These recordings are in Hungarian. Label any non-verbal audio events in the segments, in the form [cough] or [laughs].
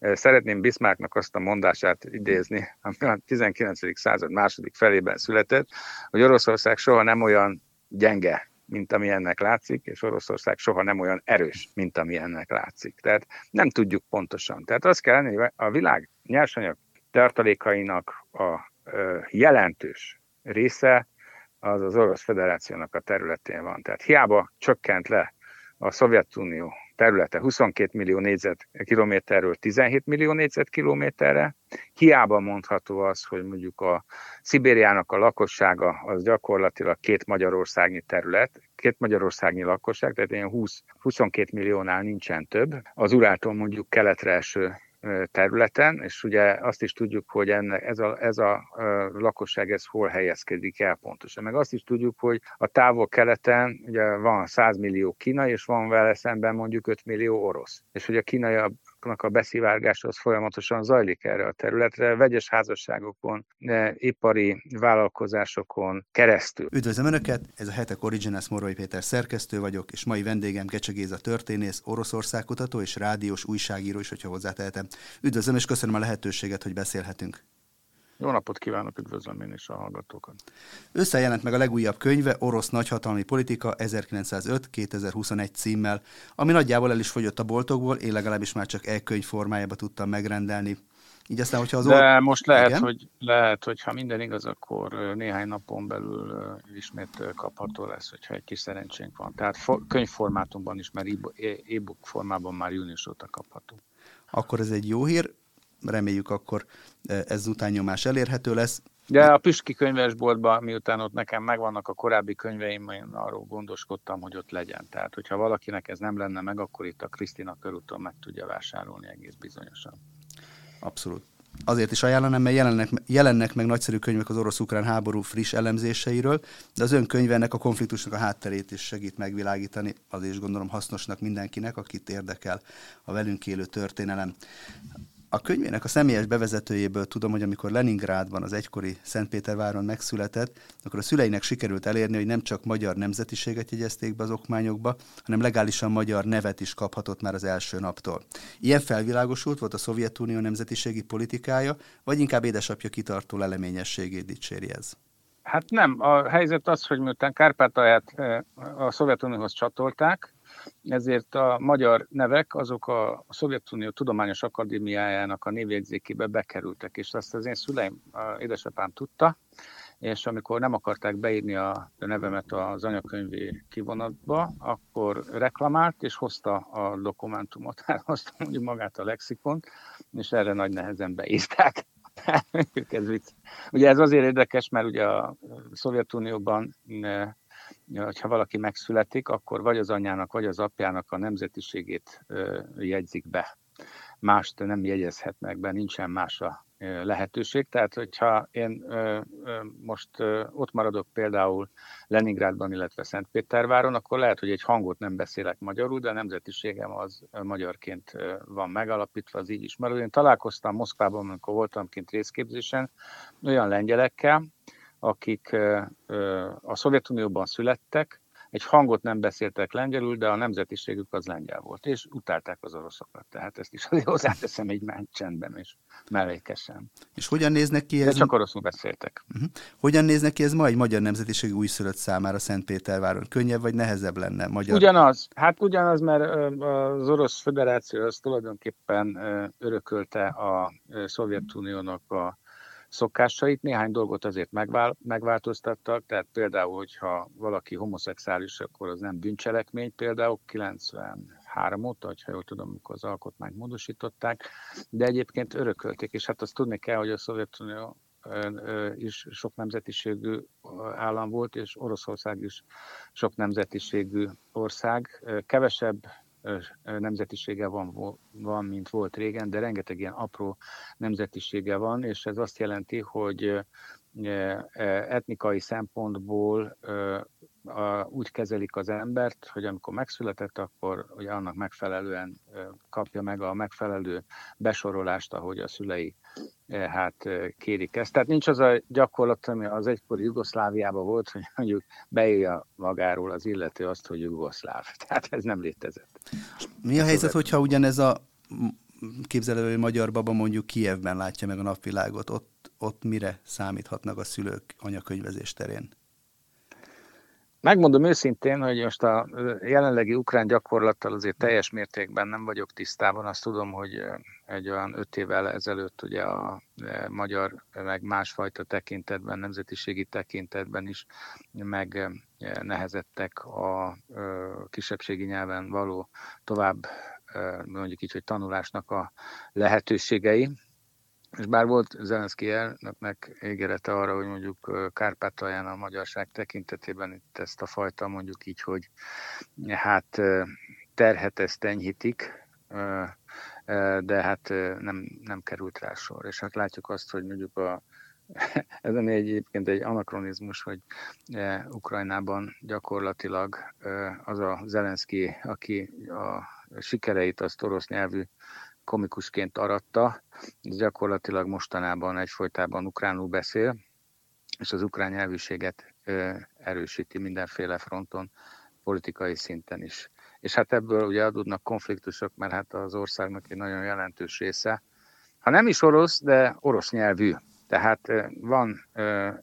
Szeretném Bismarcknak azt a mondását idézni, ami a 19. század második felében született, hogy Oroszország soha nem olyan gyenge, mint ami ennek látszik, és Oroszország soha nem olyan erős, mint ami ennek látszik. Tehát nem tudjuk pontosan. Tehát azt kell lenni, hogy a világ nyersanyag tartalékainak a jelentős része az az Orosz Federációnak a területén van. Tehát hiába csökkent le a Szovjetunió területe 22 millió négyzetkilométerről 17 millió négyzetkilométerre. Hiába mondható az, hogy mondjuk a Szibériának a lakossága az gyakorlatilag két magyarországnyi terület, két magyarországnyi lakosság, tehát ilyen 20, 22 milliónál nincsen több. Az Urától mondjuk keletre eső területen, és ugye azt is tudjuk, hogy ennek, ez, a, ez a lakosság ez hol helyezkedik el pontosan. Meg azt is tudjuk, hogy a távol-keleten ugye van 100 millió kínai, és van vele szemben mondjuk 5 millió orosz. És hogy a kínai a beszivárgása az folyamatosan zajlik erre a területre, vegyes házasságokon, ipari vállalkozásokon keresztül. Üdvözlöm Önöket, ez a Hetek Originals Morai Péter szerkesztő vagyok, és mai vendégem Kecse Géza történész, Oroszország kutató és rádiós újságíró is, hogyha hozzátehetem. Üdvözlöm és köszönöm a lehetőséget, hogy beszélhetünk. Jó napot kívánok, üdvözlöm én is a hallgatókat. Összejelent meg a legújabb könyve, Orosz nagyhatalmi politika 1905-2021 címmel, ami nagyjából el is fogyott a boltokból, én legalábbis már csak e-könyv formájába tudtam megrendelni. Így aztán, hogyha az De or... most lehet, Igen? hogy, lehet, hogy ha minden igaz, akkor néhány napon belül ismét kapható lesz, hogyha egy kis szerencsénk van. Tehát könyvformátumban is, mert e-book formában már június óta kapható. Akkor ez egy jó hír reméljük akkor e, ez utánnyomás elérhető lesz. De a Püski könyvesboltban, miután ott nekem megvannak a korábbi könyveim, én arról gondoskodtam, hogy ott legyen. Tehát, hogyha valakinek ez nem lenne meg, akkor itt a Krisztina körúton meg tudja vásárolni egész bizonyosan. Abszolút. Azért is ajánlanám, mert jelennek, jelennek meg nagyszerű könyvek az orosz-ukrán háború friss elemzéseiről, de az ön könyve ennek a konfliktusnak a hátterét is segít megvilágítani, az is gondolom hasznosnak mindenkinek, akit érdekel a velünk élő történelem a könyvének a személyes bevezetőjéből tudom, hogy amikor Leningrádban, az egykori Szentpéterváron megszületett, akkor a szüleinek sikerült elérni, hogy nem csak magyar nemzetiséget jegyezték be az okmányokba, hanem legálisan magyar nevet is kaphatott már az első naptól. Ilyen felvilágosult volt a Szovjetunió nemzetiségi politikája, vagy inkább édesapja kitartó leleményességét dicséri ez? Hát nem. A helyzet az, hogy miután Kárpátalját eh, a Szovjetunióhoz csatolták, ezért a magyar nevek azok a Szovjetunió Tudományos Akadémiájának a névjegyzékébe bekerültek, és ezt az én szüleim, édesapám tudta, és amikor nem akarták beírni a nevemet az anyakönyvi kivonatba, akkor reklamált, és hozta a dokumentumot, [laughs] hát hozta mondjuk magát a lexikont, és erre nagy nehezen beírták. [laughs] ez vicc. Ugye ez azért érdekes, mert ugye a Szovjetunióban hogyha valaki megszületik, akkor vagy az anyának, vagy az apjának a nemzetiségét jegyzik be. Mást nem jegyezhetnek be, nincsen más a lehetőség. Tehát, hogyha én most ott maradok például Leningrádban, illetve Szentpéterváron, akkor lehet, hogy egy hangot nem beszélek magyarul, de a nemzetiségem az magyarként van megalapítva, az így ismerő. Én találkoztam Moszkvában, amikor voltam kint részképzésen, olyan lengyelekkel, akik a Szovjetunióban születtek, egy hangot nem beszéltek lengyelül, de a nemzetiségük az lengyel volt, és utálták az oroszokat. Tehát ezt is azért hozzáteszem egy csendben és mellékesen. És hogyan néznek ki ez? De csak oroszul beszéltek. Uh-huh. Hogyan néznek ki ez ma egy magyar nemzetiségű újszülött számára Szentpéterváron? Könnyebb vagy nehezebb lenne magyar? Ugyanaz. Hát ugyanaz, mert az Orosz Föderáció az tulajdonképpen örökölte a Szovjetuniónak a szokásait. Néhány dolgot azért megvál, megváltoztattak, tehát például, hogyha valaki homoszexuális, akkor az nem bűncselekmény, például 93 óta, hogyha jól tudom, amikor az alkotmányt módosították, de egyébként örökölték, és hát azt tudni kell, hogy a Szovjetunió is sok nemzetiségű állam volt, és Oroszország is sok nemzetiségű ország. Kevesebb nemzetisége van, van, mint volt régen, de rengeteg ilyen apró nemzetisége van, és ez azt jelenti, hogy etnikai szempontból úgy kezelik az embert, hogy amikor megszületett, akkor ugye annak megfelelően kapja meg a megfelelő besorolást, ahogy a szülei hát kérik ezt. Tehát nincs az a gyakorlat, ami az egykori Jugoszláviában volt, hogy mondjuk beírja magáról az illető azt, hogy jugoszláv. [laughs] Tehát ez nem létezett. Mi a helyzet, hogyha ugyanez a képzelő magyar baba mondjuk Kievben látja meg a napvilágot, ott, ott mire számíthatnak a szülők anyakönyvezés terén? Megmondom őszintén, hogy most a jelenlegi ukrán gyakorlattal azért teljes mértékben nem vagyok tisztában. Azt tudom, hogy egy olyan öt évvel ezelőtt ugye a magyar, meg másfajta tekintetben, nemzetiségi tekintetben is megnehezettek a kisebbségi nyelven való tovább mondjuk így, hogy tanulásnak a lehetőségei. És bár volt Zelenszky elnöknek ígérete arra, hogy mondjuk Kárpátalján a magyarság tekintetében itt ezt a fajta mondjuk így, hogy hát terhet ezt enyhítik, de hát nem, nem került rá sor. És hát látjuk azt, hogy mondjuk a, [laughs] ez ami egyébként egy anakronizmus, hogy Ukrajnában gyakorlatilag az a Zelenszky, aki a sikereit azt orosz nyelvű komikusként aratta, ez gyakorlatilag mostanában egyfolytában ukránul beszél, és az ukrán nyelvűséget erősíti mindenféle fronton, politikai szinten is. És hát ebből ugye adódnak konfliktusok, mert hát az országnak egy nagyon jelentős része, ha nem is orosz, de orosz nyelvű. Tehát van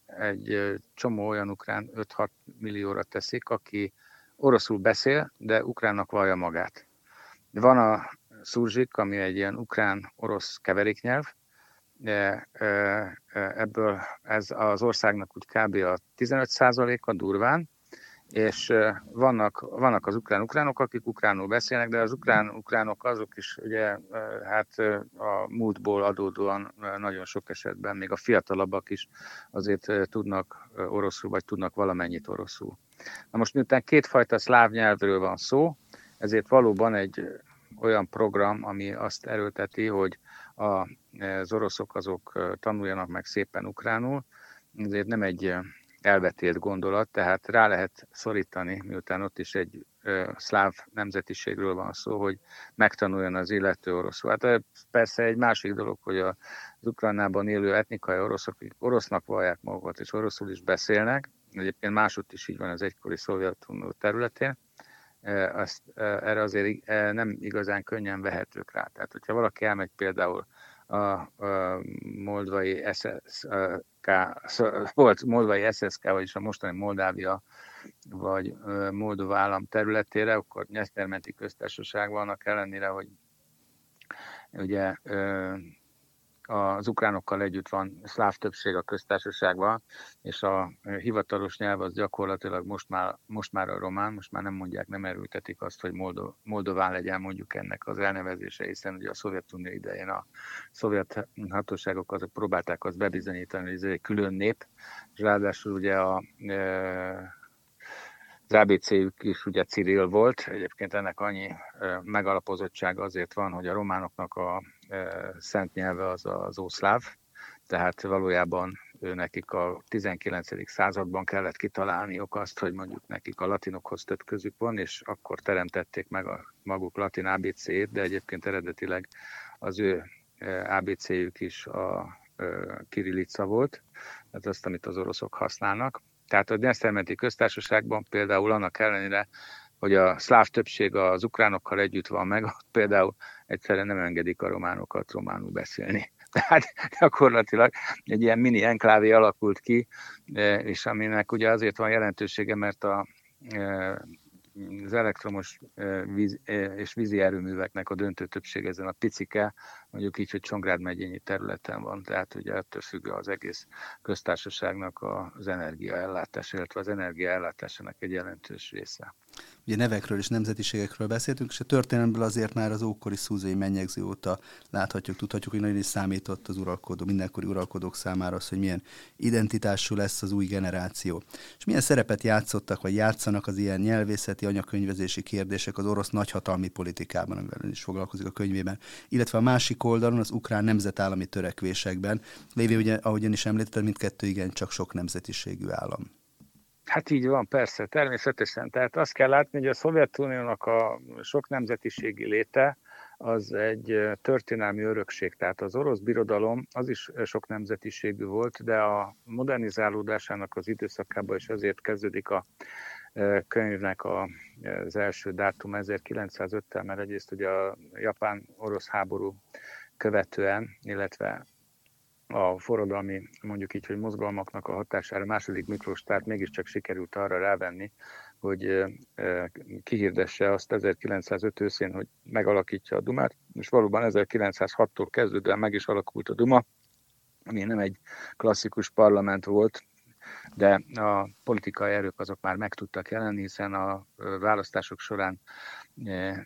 egy csomó olyan ukrán, 5-6 millióra teszik, aki oroszul beszél, de ukránnak vallja magát. Van a szurzsik, ami egy ilyen ukrán-orosz keveréknyelv, ebből ez az országnak úgy kb. a 15%-a durván, és vannak, vannak az ukrán-ukránok, akik ukránul beszélnek, de az ukrán-ukránok azok is ugye hát a múltból adódóan nagyon sok esetben, még a fiatalabbak is azért tudnak oroszul, vagy tudnak valamennyit oroszul. Na most miután kétfajta szláv nyelvről van szó, ezért valóban egy olyan program, ami azt erőlteti, hogy a, az oroszok azok tanuljanak meg szépen ukránul, ezért nem egy elvetélt gondolat, tehát rá lehet szorítani, miután ott is egy ö, szláv nemzetiségről van szó, hogy megtanuljon az illető oroszul. Hát persze egy másik dolog, hogy az Ukrajnában élő etnikai oroszok, akik orosznak vallják magukat, és oroszul is beszélnek, egyébként máshogy is így van az egykori Szovjetunió területén, azt, erre azért nem igazán könnyen vehetők rá. Tehát, hogyha valaki elmegy például a, a moldvai SSK, volt moldvai SSK, vagyis a mostani Moldávia vagy Moldova állam területére, akkor Nyesztermenti köztársaság vannak ellenére, hogy ugye az ukránokkal együtt van szláv többség a köztársaságban, és a hivatalos nyelv az gyakorlatilag most már, most már a román, most már nem mondják, nem erőltetik azt, hogy Moldov, Moldován legyen mondjuk ennek az elnevezése, hiszen ugye a Szovjetunió idején a szovjet hatóságok azok próbálták azt bebizonyítani, hogy ez egy külön nép, és ráadásul ugye a e, az ABC-jük is ugye Cyril volt, egyébként ennek annyi megalapozottsága azért van, hogy a románoknak a szent nyelve az az ószláv, tehát valójában ő nekik a 19. században kellett kitalálniuk azt, hogy mondjuk nekik a latinokhoz több közük van, és akkor teremtették meg a maguk latin ABC-t, de egyébként eredetileg az ő ABC-jük is a kirilica volt, tehát azt, amit az oroszok használnak. Tehát a Desztermenti köztársaságban például annak ellenére, hogy a szláv többség az ukránokkal együtt van meg, ott például egyszerűen nem engedik a románokat románul beszélni. [laughs] Tehát gyakorlatilag egy ilyen mini enklávé alakult ki, és aminek ugye azért van jelentősége, mert a az elektromos víz, és vízi erőműveknek a döntő többség ezen a picike, mondjuk így, hogy Csongrád megyényi területen van, tehát ugye ettől függ az egész köztársaságnak az energiaellátás, illetve az energiaellátásának egy jelentős része. Ugye nevekről és nemzetiségekről beszéltünk, és a történelemből azért már az ókori szúzai mennyegző óta láthatjuk, tudhatjuk, hogy nagyon is számított az uralkodó, mindenkori uralkodók számára az, hogy milyen identitású lesz az új generáció. És milyen szerepet játszottak, vagy játszanak az ilyen nyelvészeti, anyakönyvezési kérdések az orosz nagyhatalmi politikában, amivel is foglalkozik a könyvében, illetve a másik oldalon az ukrán nemzetállami törekvésekben, lévén ugye, ahogyan is említettem, mindkettő igen csak sok nemzetiségű állam. Hát így van, persze, természetesen. Tehát azt kell látni, hogy a Szovjetuniónak a sok nemzetiségi léte az egy történelmi örökség. Tehát az orosz birodalom az is sok nemzetiségű volt, de a modernizálódásának az időszakában is azért kezdődik a könyvnek a, az első dátum 1905-tel, mert egyrészt ugye a japán-orosz háború követően, illetve a forradalmi, mondjuk így, hogy mozgalmaknak a hatására második Miklós tehát mégiscsak sikerült arra rávenni, hogy kihirdesse azt 1905 őszén, hogy megalakítja a Dumát, és valóban 1906-tól kezdődően meg is alakult a Duma, ami nem egy klasszikus parlament volt, de a politikai erők azok már meg tudtak jelenni, hiszen a választások során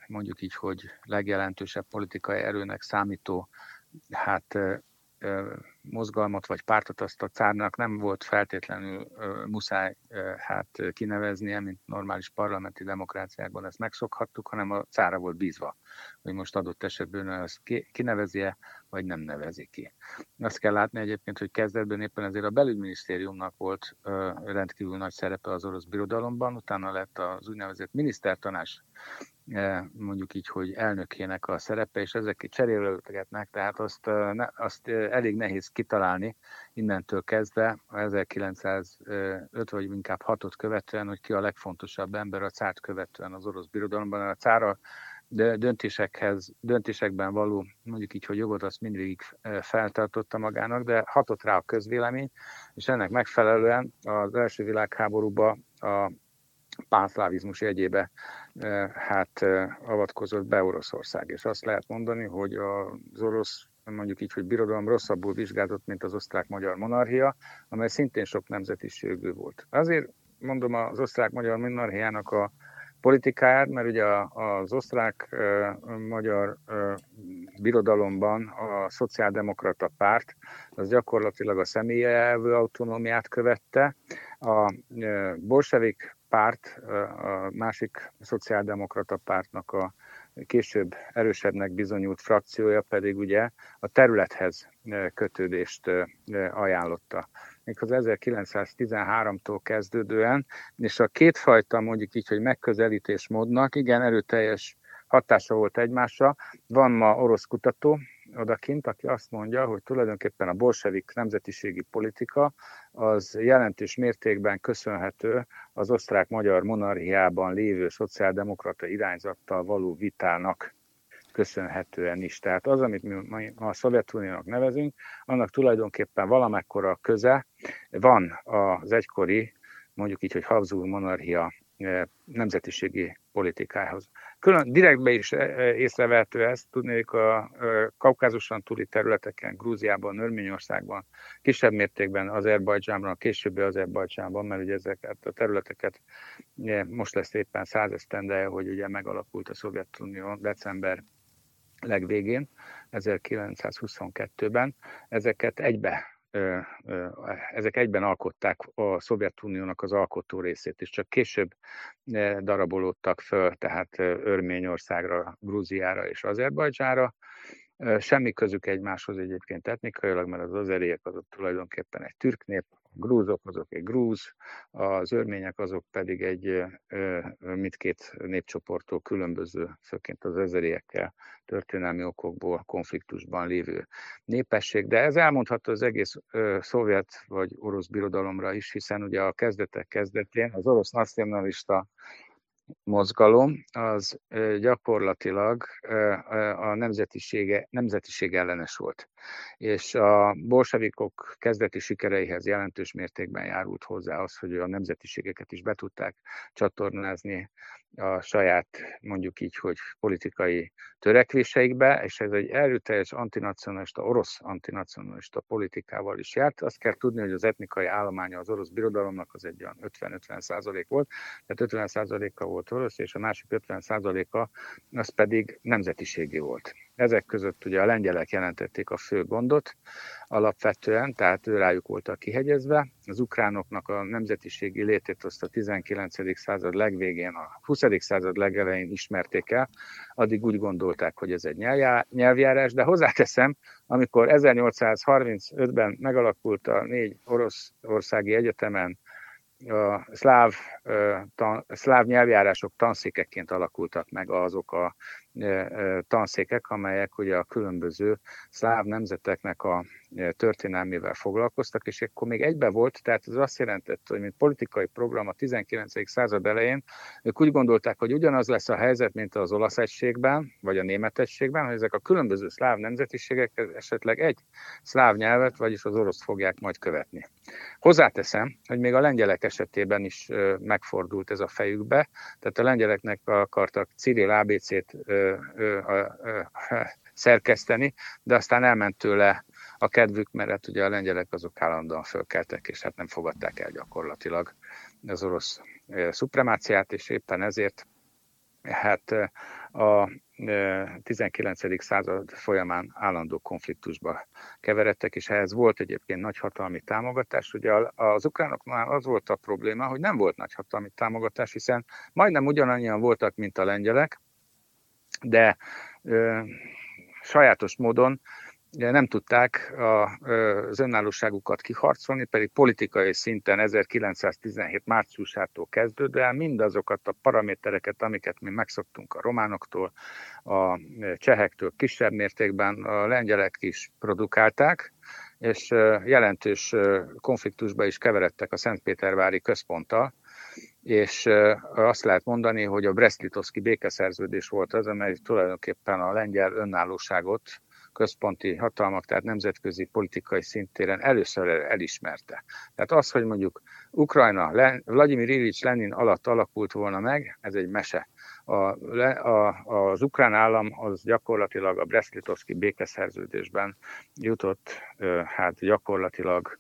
mondjuk így, hogy legjelentősebb politikai erőnek számító hát mozgalmat vagy pártot azt a cárnak nem volt feltétlenül muszáj hát kineveznie, mint normális parlamenti demokráciákban ezt megszokhattuk, hanem a cára volt bízva, hogy most adott esetben ezt kinevezje, vagy nem nevezi ki. Azt kell látni egyébként, hogy kezdetben éppen ezért a belügyminisztériumnak volt rendkívül nagy szerepe az orosz birodalomban, utána lett az úgynevezett minisztertanás mondjuk így, hogy elnökének a szerepe, és ezek cserélőlegetnek, tehát azt, azt elég nehéz kitalálni innentől kezdve, 1905 vagy inkább 6-ot követően, hogy ki a legfontosabb ember a cárt követően az orosz birodalomban. A cára döntésekhez, döntésekben való, mondjuk így, hogy jogot azt mindig feltartotta magának, de hatott rá a közvélemény, és ennek megfelelően az első világháborúban a pánszlávizmus jegyébe hát avatkozott be Oroszország. És azt lehet mondani, hogy az orosz mondjuk így, hogy birodalom rosszabbul vizsgázott, mint az osztrák-magyar monarchia, amely szintén sok nemzetiségű volt. Azért mondom az osztrák-magyar monarchiának a politikáját, mert ugye az osztrák-magyar birodalomban a szociáldemokrata párt az gyakorlatilag a személyeelvű autonómiát követte, a bolsevik párt, a másik szociáldemokrata pártnak a később erősebbnek bizonyult frakciója pedig ugye a területhez kötődést ajánlotta. Méghozzá 1913-tól kezdődően, és a kétfajta mondjuk így, hogy megközelítésmódnak igen erőteljes hatása volt egymásra. Van ma orosz kutató, odakint, aki azt mondja, hogy tulajdonképpen a bolsevik nemzetiségi politika az jelentős mértékben köszönhető az osztrák-magyar monarchiában lévő szociáldemokrata irányzattal való vitának köszönhetően is. Tehát az, amit mi ma a Szovjetuniónak nevezünk, annak tulajdonképpen valamekkora köze van az egykori, mondjuk így, hogy Habsburg monarchia eh, nemzetiségi politikához. Külön direktbe is e, e, észrevehető ezt, tudnék a kaukázuson túli területeken, Grúziában, Örményországban, kisebb mértékben Azerbajdzsánban, későbbi Azerbajdzsánban, mert ugye ezeket a területeket most lesz éppen száz esztendeje, hogy ugye megalakult a Szovjetunió december legvégén, 1922-ben, ezeket egybe ezek egyben alkották a Szovjetuniónak az alkotó részét, és csak később darabolódtak föl, tehát Örményországra, Grúziára és Azerbajdzsára. Semmi közük egymáshoz egyébként etnikailag, mert az azeriek azok tulajdonképpen egy türk nép, grúzok azok egy grúz, az örmények azok pedig egy mindkét népcsoporttól különböző, főként az ezeriekkel történelmi okokból konfliktusban lévő népesség. De ez elmondható az egész szovjet vagy orosz birodalomra is, hiszen ugye a kezdetek kezdetén az orosz nacionalista mozgalom az gyakorlatilag a nemzetisége, nemzetiség ellenes volt. És a bolsevikok kezdeti sikereihez jelentős mértékben járult hozzá az, hogy a nemzetiségeket is be tudták csatornázni a saját, mondjuk így, hogy politikai törekvéseikbe, és ez egy erőteljes antinacionalista, orosz antinacionalista politikával is járt. Azt kell tudni, hogy az etnikai állománya az orosz birodalomnak az egy olyan 50-50 százalék volt, tehát 50 százaléka volt orosz, és a másik 50 százaléka az pedig nemzetiségi volt. Ezek között ugye a lengyelek jelentették a fő gondot alapvetően, tehát rájuk voltak kihegyezve. Az ukránoknak a nemzetiségi létét azt a 19. század legvégén, a 20. század legelején ismerték el, addig úgy gondolták, hogy ez egy nyelvjárás, de hozzáteszem, amikor 1835-ben megalakult a négy orosz országi egyetemen a szláv, tan, szláv nyelvjárások tanszékeként alakultak meg azok a tanszékek, amelyek ugye a különböző szláv nemzeteknek a történelmével foglalkoztak, és akkor még egybe volt, tehát ez azt jelentette, hogy mint politikai program a 19. század elején, ők úgy gondolták, hogy ugyanaz lesz a helyzet, mint az olasz egységben, vagy a német egységben, hogy ezek a különböző szláv nemzetiségek esetleg egy szláv nyelvet, vagyis az orosz fogják majd követni. Hozzáteszem, hogy még a lengyelek esetében is megfordult ez a fejükbe, tehát a lengyeleknek akartak Cyril ABC-t szerkeszteni, de aztán elment tőle a kedvük, mert hát ugye a lengyelek azok állandóan fölkeltek, és hát nem fogadták el gyakorlatilag az orosz szupremáciát, és éppen ezért hát a 19. század folyamán állandó konfliktusba keveredtek, és ehhez volt egyébként nagyhatalmi támogatás. Ugye az ukránoknál az volt a probléma, hogy nem volt nagyhatalmi támogatás, hiszen majdnem ugyanannyian voltak, mint a lengyelek, de ö, sajátos módon nem tudták az önállóságukat kiharcolni, pedig politikai szinten 1917 márciusától kezdődően mindazokat a paramétereket, amiket mi megszoktunk a románoktól, a csehektől kisebb mértékben, a lengyelek is produkálták, és jelentős konfliktusba is keveredtek a Szentpétervári központtal, és azt lehet mondani, hogy a Brest-Litovszki békeszerződés volt az, amely tulajdonképpen a lengyel önállóságot központi hatalmak, tehát nemzetközi politikai szintéren először elismerte. Tehát az, hogy mondjuk Ukrajna Vladimir Ilyich Lenin alatt alakult volna meg, ez egy mese. A, a, az ukrán állam az gyakorlatilag a Brest-Litovszki békeszerződésben jutott hát gyakorlatilag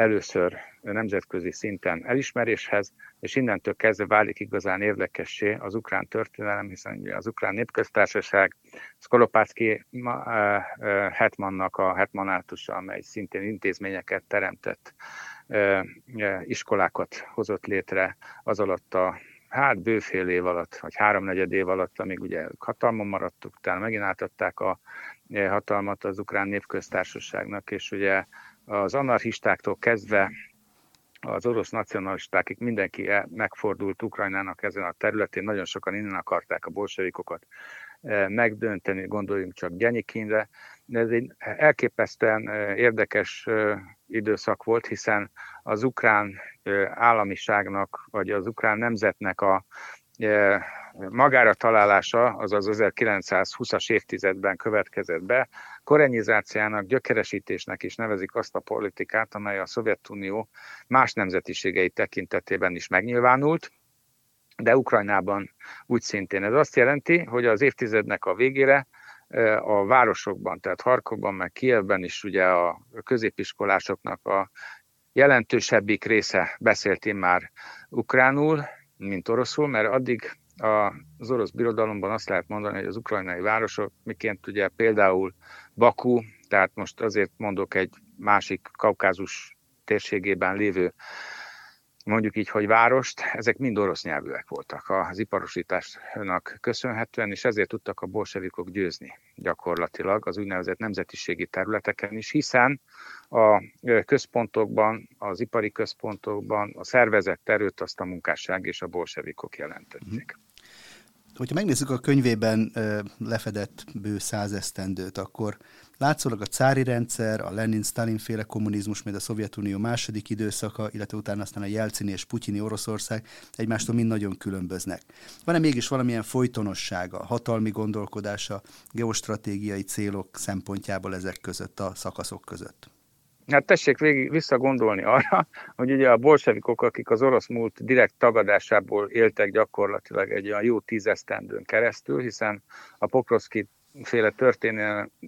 először nemzetközi szinten elismeréshez, és innentől kezdve válik igazán érdekessé az ukrán történelem, hiszen az ukrán népköztársaság Skolopácki hetmannak a hetmanátusa, amely szintén intézményeket teremtett, iskolákat hozott létre az alatt a hát bőfél év alatt, vagy háromnegyed év alatt, amíg ugye hatalmon maradtuk, utána megint átadták a hatalmat az ukrán népköztársaságnak, és ugye az anarchistáktól kezdve az orosz nacionalistákig mindenki megfordult Ukrajnának ezen a területén, nagyon sokan innen akarták a bolsevikokat e, megdönteni, gondoljunk csak Gyenyikinre, ez egy elképesztően e, érdekes e, időszak volt, hiszen az ukrán államiságnak, vagy az ukrán nemzetnek a magára találása, azaz 1920-as évtizedben következett be, korenyizációnak, gyökeresítésnek is nevezik azt a politikát, amely a Szovjetunió más nemzetiségei tekintetében is megnyilvánult, de Ukrajnában úgy szintén. Ez azt jelenti, hogy az évtizednek a végére a városokban, tehát Harkovban, meg Kievben is ugye a középiskolásoknak a jelentősebbik része beszélt már ukránul, mint oroszul, mert addig az orosz birodalomban azt lehet mondani, hogy az ukrajnai városok, miként ugye például Baku, tehát most azért mondok egy másik kaukázus térségében lévő mondjuk így, hogy várost, ezek mind orosz nyelvűek voltak az iparosításnak köszönhetően, és ezért tudtak a bolsevikok győzni gyakorlatilag az úgynevezett nemzetiségi területeken is, hiszen a központokban, az ipari központokban a szervezett erőt azt a munkásság és a bolsevikok jelentették. Mm hogyha megnézzük a könyvében lefedett bő százesztendőt, akkor látszólag a cári rendszer, a Lenin-Stalin féle kommunizmus, majd a Szovjetunió második időszaka, illetve utána aztán a Jelcini és Putyini Oroszország egymástól mind nagyon különböznek. Van-e mégis valamilyen folytonossága, hatalmi gondolkodása, geostratégiai célok szempontjából ezek között, a szakaszok között? Hát tessék végig visszagondolni arra, [laughs] hogy ugye a bolsevikok, akik az orosz múlt direkt tagadásából éltek gyakorlatilag egy olyan jó tízesztendőn keresztül, hiszen a Pokrovszki féle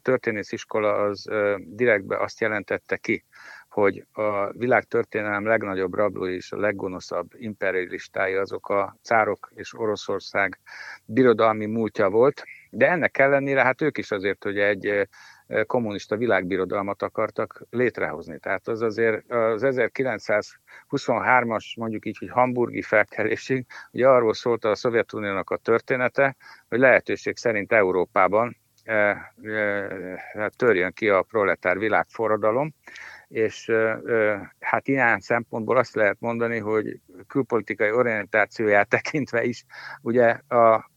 történésziskola az direktbe azt jelentette ki, hogy a világ történelem legnagyobb rablói és a leggonoszabb imperialistái azok a cárok és Oroszország birodalmi múltja volt, de ennek ellenére hát ők is azért, hogy egy kommunista világbirodalmat akartak létrehozni. Tehát az azért az 1923-as, mondjuk így, hogy hamburgi felkelésig, ugye arról szólt a Szovjetuniónak a története, hogy lehetőség szerint Európában törjön ki a proletár világforradalom, és hát ilyen szempontból azt lehet mondani, hogy külpolitikai orientációját tekintve is ugye a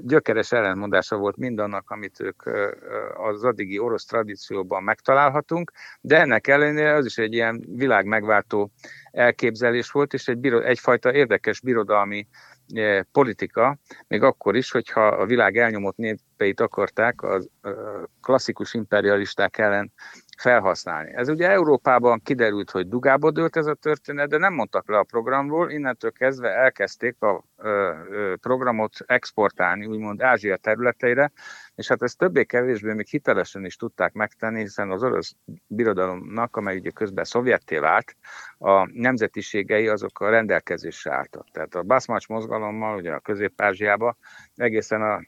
gyökeres ellentmondása volt mindannak, amit ők az addigi orosz tradícióban megtalálhatunk, de ennek ellenére az is egy ilyen világ megváltó elképzelés volt, és egy, egyfajta érdekes birodalmi politika, még akkor is, hogyha a világ elnyomott népeit akarták az klasszikus imperialisták ellen felhasználni. Ez ugye Európában kiderült, hogy dugába dőlt ez a történet, de nem mondtak le a programról, innentől kezdve elkezdték a programot exportálni, úgymond Ázsia területeire, és hát ezt többé-kevésbé még hitelesen is tudták megtenni, hiszen az orosz birodalomnak, amely ugye közben szovjetté vált, a nemzetiségei azok a rendelkezésre álltak. Tehát a Baszmacs mozgalommal, ugye a Közép-Ázsiába egészen a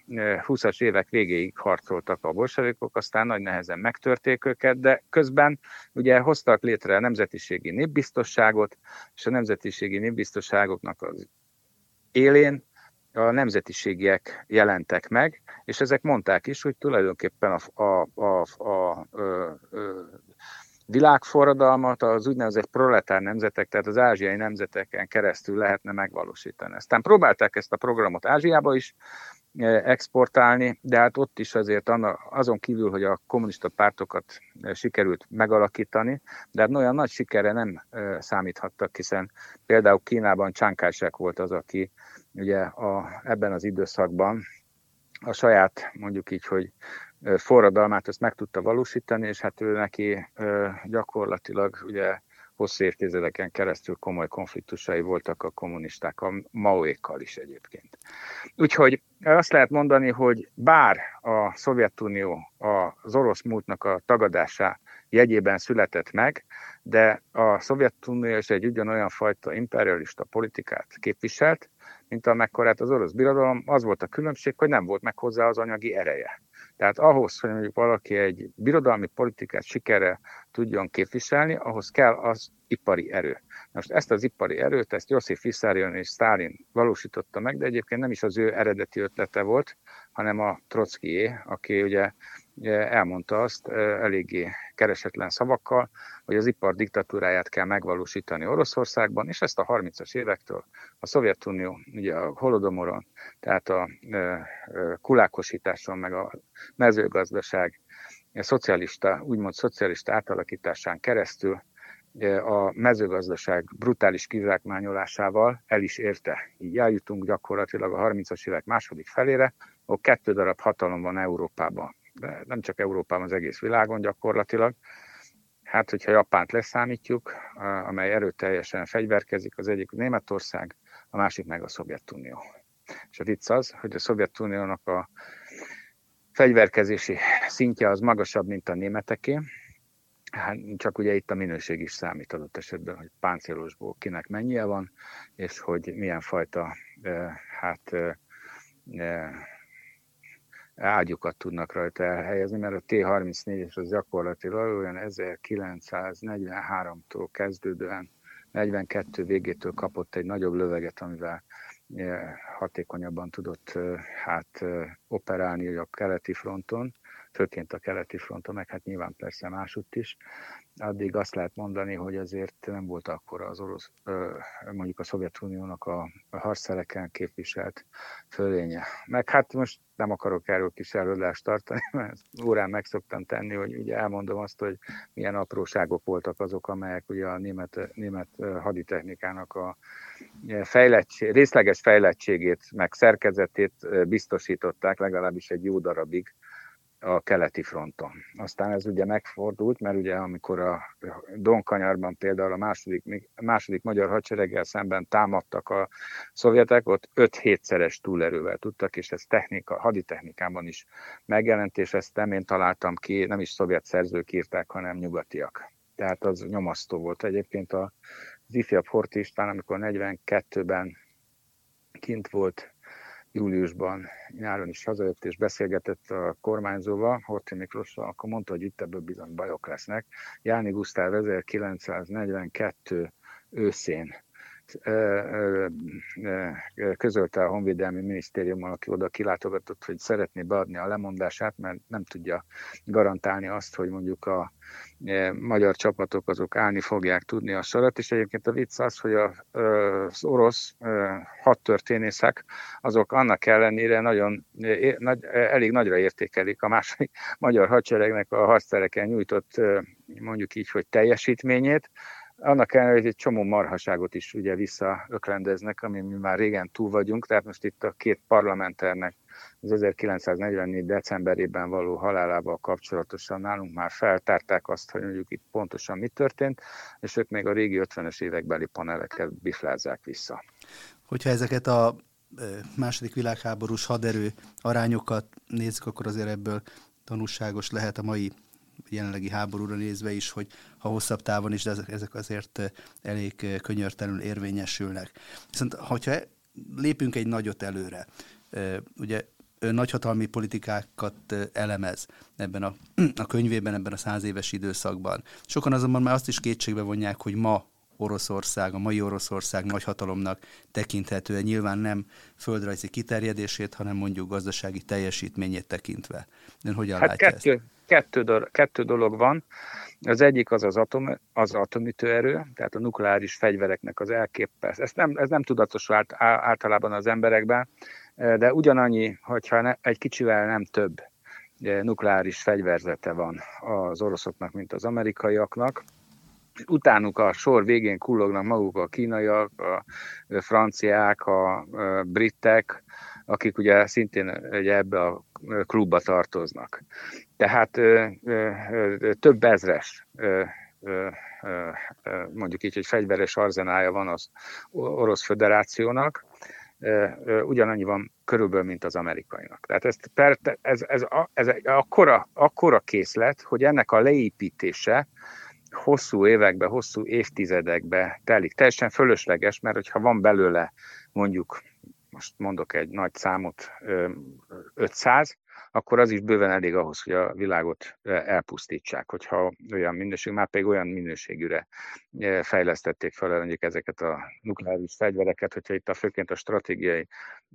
20-as évek végéig harcoltak a bolsevikok, aztán nagy nehezen megtörték őket, de közben ugye hoztak létre a nemzetiségi népbiztosságot, és a nemzetiségi népbiztosságoknak az élén a nemzetiségiek jelentek meg, és ezek mondták is, hogy tulajdonképpen a, a, a, a, a, világforradalmat az úgynevezett proletár nemzetek, tehát az ázsiai nemzeteken keresztül lehetne megvalósítani. Aztán próbálták ezt a programot Ázsiába is exportálni, de hát ott is azért azon kívül, hogy a kommunista pártokat sikerült megalakítani, de hát olyan nagy sikere nem számíthattak, hiszen például Kínában Csánkásek volt az, aki ugye a, ebben az időszakban a saját, mondjuk így, hogy forradalmát ezt meg tudta valósítani, és hát ő neki gyakorlatilag ugye hosszú évtizedeken keresztül komoly konfliktusai voltak a kommunisták, a Maoékkal is egyébként. Úgyhogy azt lehet mondani, hogy bár a Szovjetunió az orosz múltnak a tagadásá jegyében született meg, de a Szovjetunió is egy ugyanolyan fajta imperialista politikát képviselt, mint amekkorát az orosz birodalom, az volt a különbség, hogy nem volt meg hozzá az anyagi ereje. Tehát ahhoz, hogy mondjuk valaki egy birodalmi politikát sikerre tudjon képviselni, ahhoz kell az ipari erő. Most ezt az ipari erőt, ezt Josif Vissarion és Stalin valósította meg, de egyébként nem is az ő eredeti ötlete volt, hanem a Trotskyé, aki ugye elmondta azt eléggé keresetlen szavakkal, hogy az ipar diktatúráját kell megvalósítani Oroszországban, és ezt a 30-as évektől a Szovjetunió, ugye a Holodomoron, tehát a kulákosításon, meg a mezőgazdaság a szocialista, úgymond szocialista átalakításán keresztül a mezőgazdaság brutális kizsákmányolásával el is érte. Így eljutunk gyakorlatilag a 30-as évek második felére, ahol kettő darab hatalom van Európában de nem csak Európában, az egész világon gyakorlatilag. Hát, hogyha Japánt leszámítjuk, amely erőteljesen fegyverkezik, az egyik Németország, a másik meg a Szovjetunió. És a vicc az, hogy a Szovjetuniónak a fegyverkezési szintje az magasabb, mint a németeké, Hát csak ugye itt a minőség is számít adott esetben, hogy páncélosból kinek mennyie van, és hogy milyen fajta hát ágyukat tudnak rajta elhelyezni, mert a T-34-es az gyakorlatilag olyan 1943-tól kezdődően 42 végétől kapott egy nagyobb löveget, amivel e, hatékonyabban tudott e, hát e, operálni a keleti fronton, főként a keleti fronton, meg hát nyilván persze másutt is, addig azt lehet mondani, hogy azért nem volt akkor az orosz, mondjuk a Szovjetuniónak a harcszereken képviselt fölénye. Meg hát most nem akarok erről kis előadást tartani, [laughs] mert órán meg szoktam tenni, hogy ugye elmondom azt, hogy milyen apróságok voltak azok, amelyek ugye a német, német haditechnikának a fejlettség, részleges fejlettségét, meg szerkezetét biztosították legalábbis egy jó darabig a keleti fronton. Aztán ez ugye megfordult, mert ugye amikor a Donkanyarban például a második, második magyar hadsereggel szemben támadtak a szovjetek, ott 5-7-szeres túlerővel tudtak, és ez technika, haditechnikában is megjelent, és ezt nem én találtam ki, nem is szovjet szerzők írták, hanem nyugatiak. Tehát az nyomasztó volt. Egyébként az ifjabb Horti István, amikor 42-ben kint volt júliusban nyáron is hazajött és beszélgetett a kormányzóval, Horthy Miklóssal, akkor mondta, hogy itt ebből bizony bajok lesznek. Jáni Gusztáv 1942 őszén közölte a Honvédelmi Minisztériummal, aki oda kilátogatott, hogy szeretné beadni a lemondását, mert nem tudja garantálni azt, hogy mondjuk a magyar csapatok azok állni fogják tudni a sorat, és egyébként a vicc az, hogy az orosz hat történészek, azok annak ellenére nagyon, elég nagyra értékelik a második magyar hadseregnek a hadszereken nyújtott mondjuk így, hogy teljesítményét, annak ellenére, hogy egy csomó marhaságot is ugye visszaöklendeznek, ami mi már régen túl vagyunk, tehát most itt a két parlamenternek az 1944. decemberében való halálával kapcsolatosan nálunk már feltárták azt, hogy mondjuk itt pontosan mi történt, és ők még a régi 50-es évekbeli paneleket biflázzák vissza. Hogyha ezeket a második világháborús haderő arányokat nézzük, akkor azért ebből tanulságos lehet a mai jelenlegi háborúra nézve is, hogy ha hosszabb távon is, de ezek, ezek azért elég könyörtelenül érvényesülnek. Viszont, hogyha lépünk egy nagyot előre, ugye nagyhatalmi politikákat elemez ebben a, a könyvében, ebben a száz éves időszakban. Sokan azonban már azt is kétségbe vonják, hogy ma Oroszország, a mai Oroszország nagyhatalomnak tekinthető, nyilván nem földrajzi kiterjedését, hanem mondjuk gazdasági teljesítményét tekintve. Ön hogyan hát látja kettő, ezt? Kettő, dolog, kettő dolog van. Az egyik az az, atom, az atomütőerő, tehát a nukleáris fegyvereknek az elképes. Ez nem, ez nem tudatosul általában az emberekben, de ugyanannyi, hogyha ne, egy kicsivel nem több nukleáris fegyverzete van az oroszoknak, mint az amerikaiaknak. Utánuk a sor végén kullognak maguk a kínaiak, a franciák, a britek, akik ugye szintén ugye ebbe a klubba tartoznak. Tehát több ezres mondjuk így, hogy fegyveres arzenája van az Orosz Föderációnak, ugyanannyi van körülbelül, mint az amerikainak. Tehát ez, ez, ez, ez egy akkora, akkora készlet, hogy ennek a leépítése hosszú évekbe, hosszú évtizedekbe telik. Teljesen fölösleges, mert hogyha van belőle mondjuk, most mondok egy nagy számot, 500, akkor az is bőven elég ahhoz, hogy a világot elpusztítsák, hogyha olyan minőség, már pedig olyan minőségűre fejlesztették fel mondjuk ezeket a nukleáris fegyvereket, hogyha itt a főként a stratégiai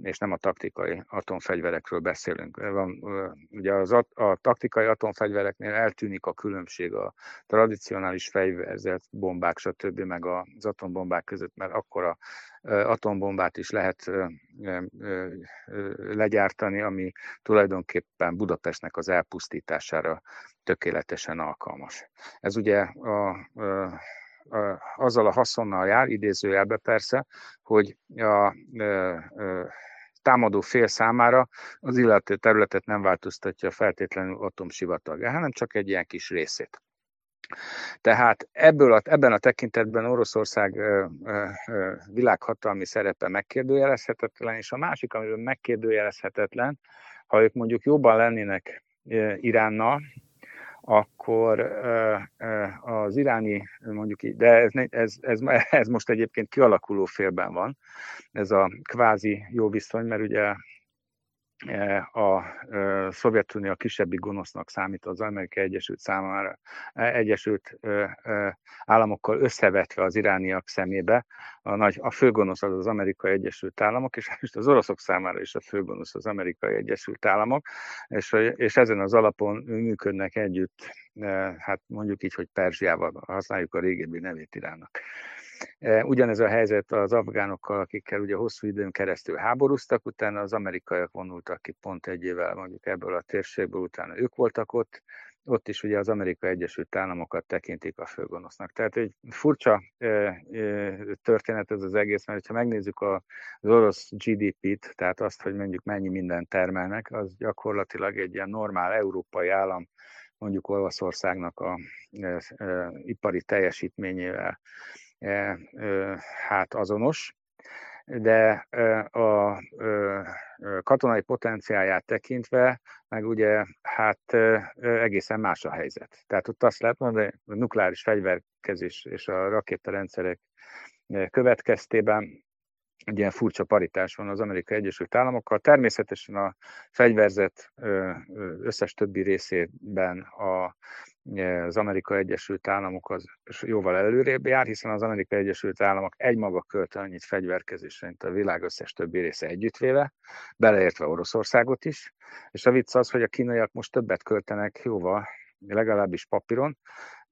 és nem a taktikai atomfegyverekről beszélünk. Van, ugye az a, a taktikai atomfegyvereknél eltűnik a különbség a tradicionális fegyverzett bombák, stb. meg az atombombák között, mert akkor a atombombát is lehet legyártani, ami tulajdonképpen Budapestnek az elpusztítására tökéletesen alkalmas. Ez ugye a, a azzal a haszonnal jár, idézőjelbe persze, hogy a, támadó fél számára az illető területet nem változtatja feltétlenül atomsivatag, hanem csak egy ilyen kis részét. Tehát ebből a, ebben a tekintetben Oroszország ö, ö, ö, világhatalmi szerepe megkérdőjelezhetetlen, és a másik, amiről megkérdőjelezhetetlen, ha ők mondjuk jobban lennének Iránnal, akkor az iráni, mondjuk így, de ez, ez, ez, ez most egyébként kialakuló félben van, ez a kvázi jó viszony, mert ugye a Szovjetunió a kisebbi gonosznak számít az Amerikai Egyesült számára, Egyesült Államokkal összevetve az irániak szemébe. A, nagy, a főgonosz az az Amerikai Egyesült Államok, és most az oroszok számára is a főgonosz az Amerikai Egyesült Államok, és, és ezen az alapon működnek együtt, hát mondjuk így, hogy Perzsiával használjuk a régebbi nevét Iránnak. E, ugyanez a helyzet az afgánokkal, akikkel ugye hosszú időn keresztül háborúztak, utána az amerikaiak vonultak ki pont egy évvel mondjuk ebből a térségből, utána ők voltak ott, ott is ugye az Amerikai Egyesült Államokat tekintik a főgonosznak. Tehát egy furcsa e, e, történet ez az egész, mert ha megnézzük az orosz GDP-t, tehát azt, hogy mondjuk mennyi mindent termelnek, az gyakorlatilag egy ilyen normál európai állam, mondjuk Olaszországnak a ipari teljesítményével hát azonos, de a katonai potenciáját tekintve, meg ugye hát egészen más a helyzet. Tehát ott azt lehet mondani, hogy a nukleáris fegyverkezés és a rakétarendszerek következtében egy ilyen furcsa paritás van az Amerikai Egyesült Államokkal. Természetesen a fegyverzet összes többi részében a, az Amerikai Egyesült Államok az jóval előrébb jár, hiszen az Amerikai Egyesült Államok egymaga költ annyit fegyverkezésre, mint a világ összes többi része együttvéve, beleértve Oroszországot is. És a vicc az, hogy a kínaiak most többet költenek jóval, legalábbis papíron,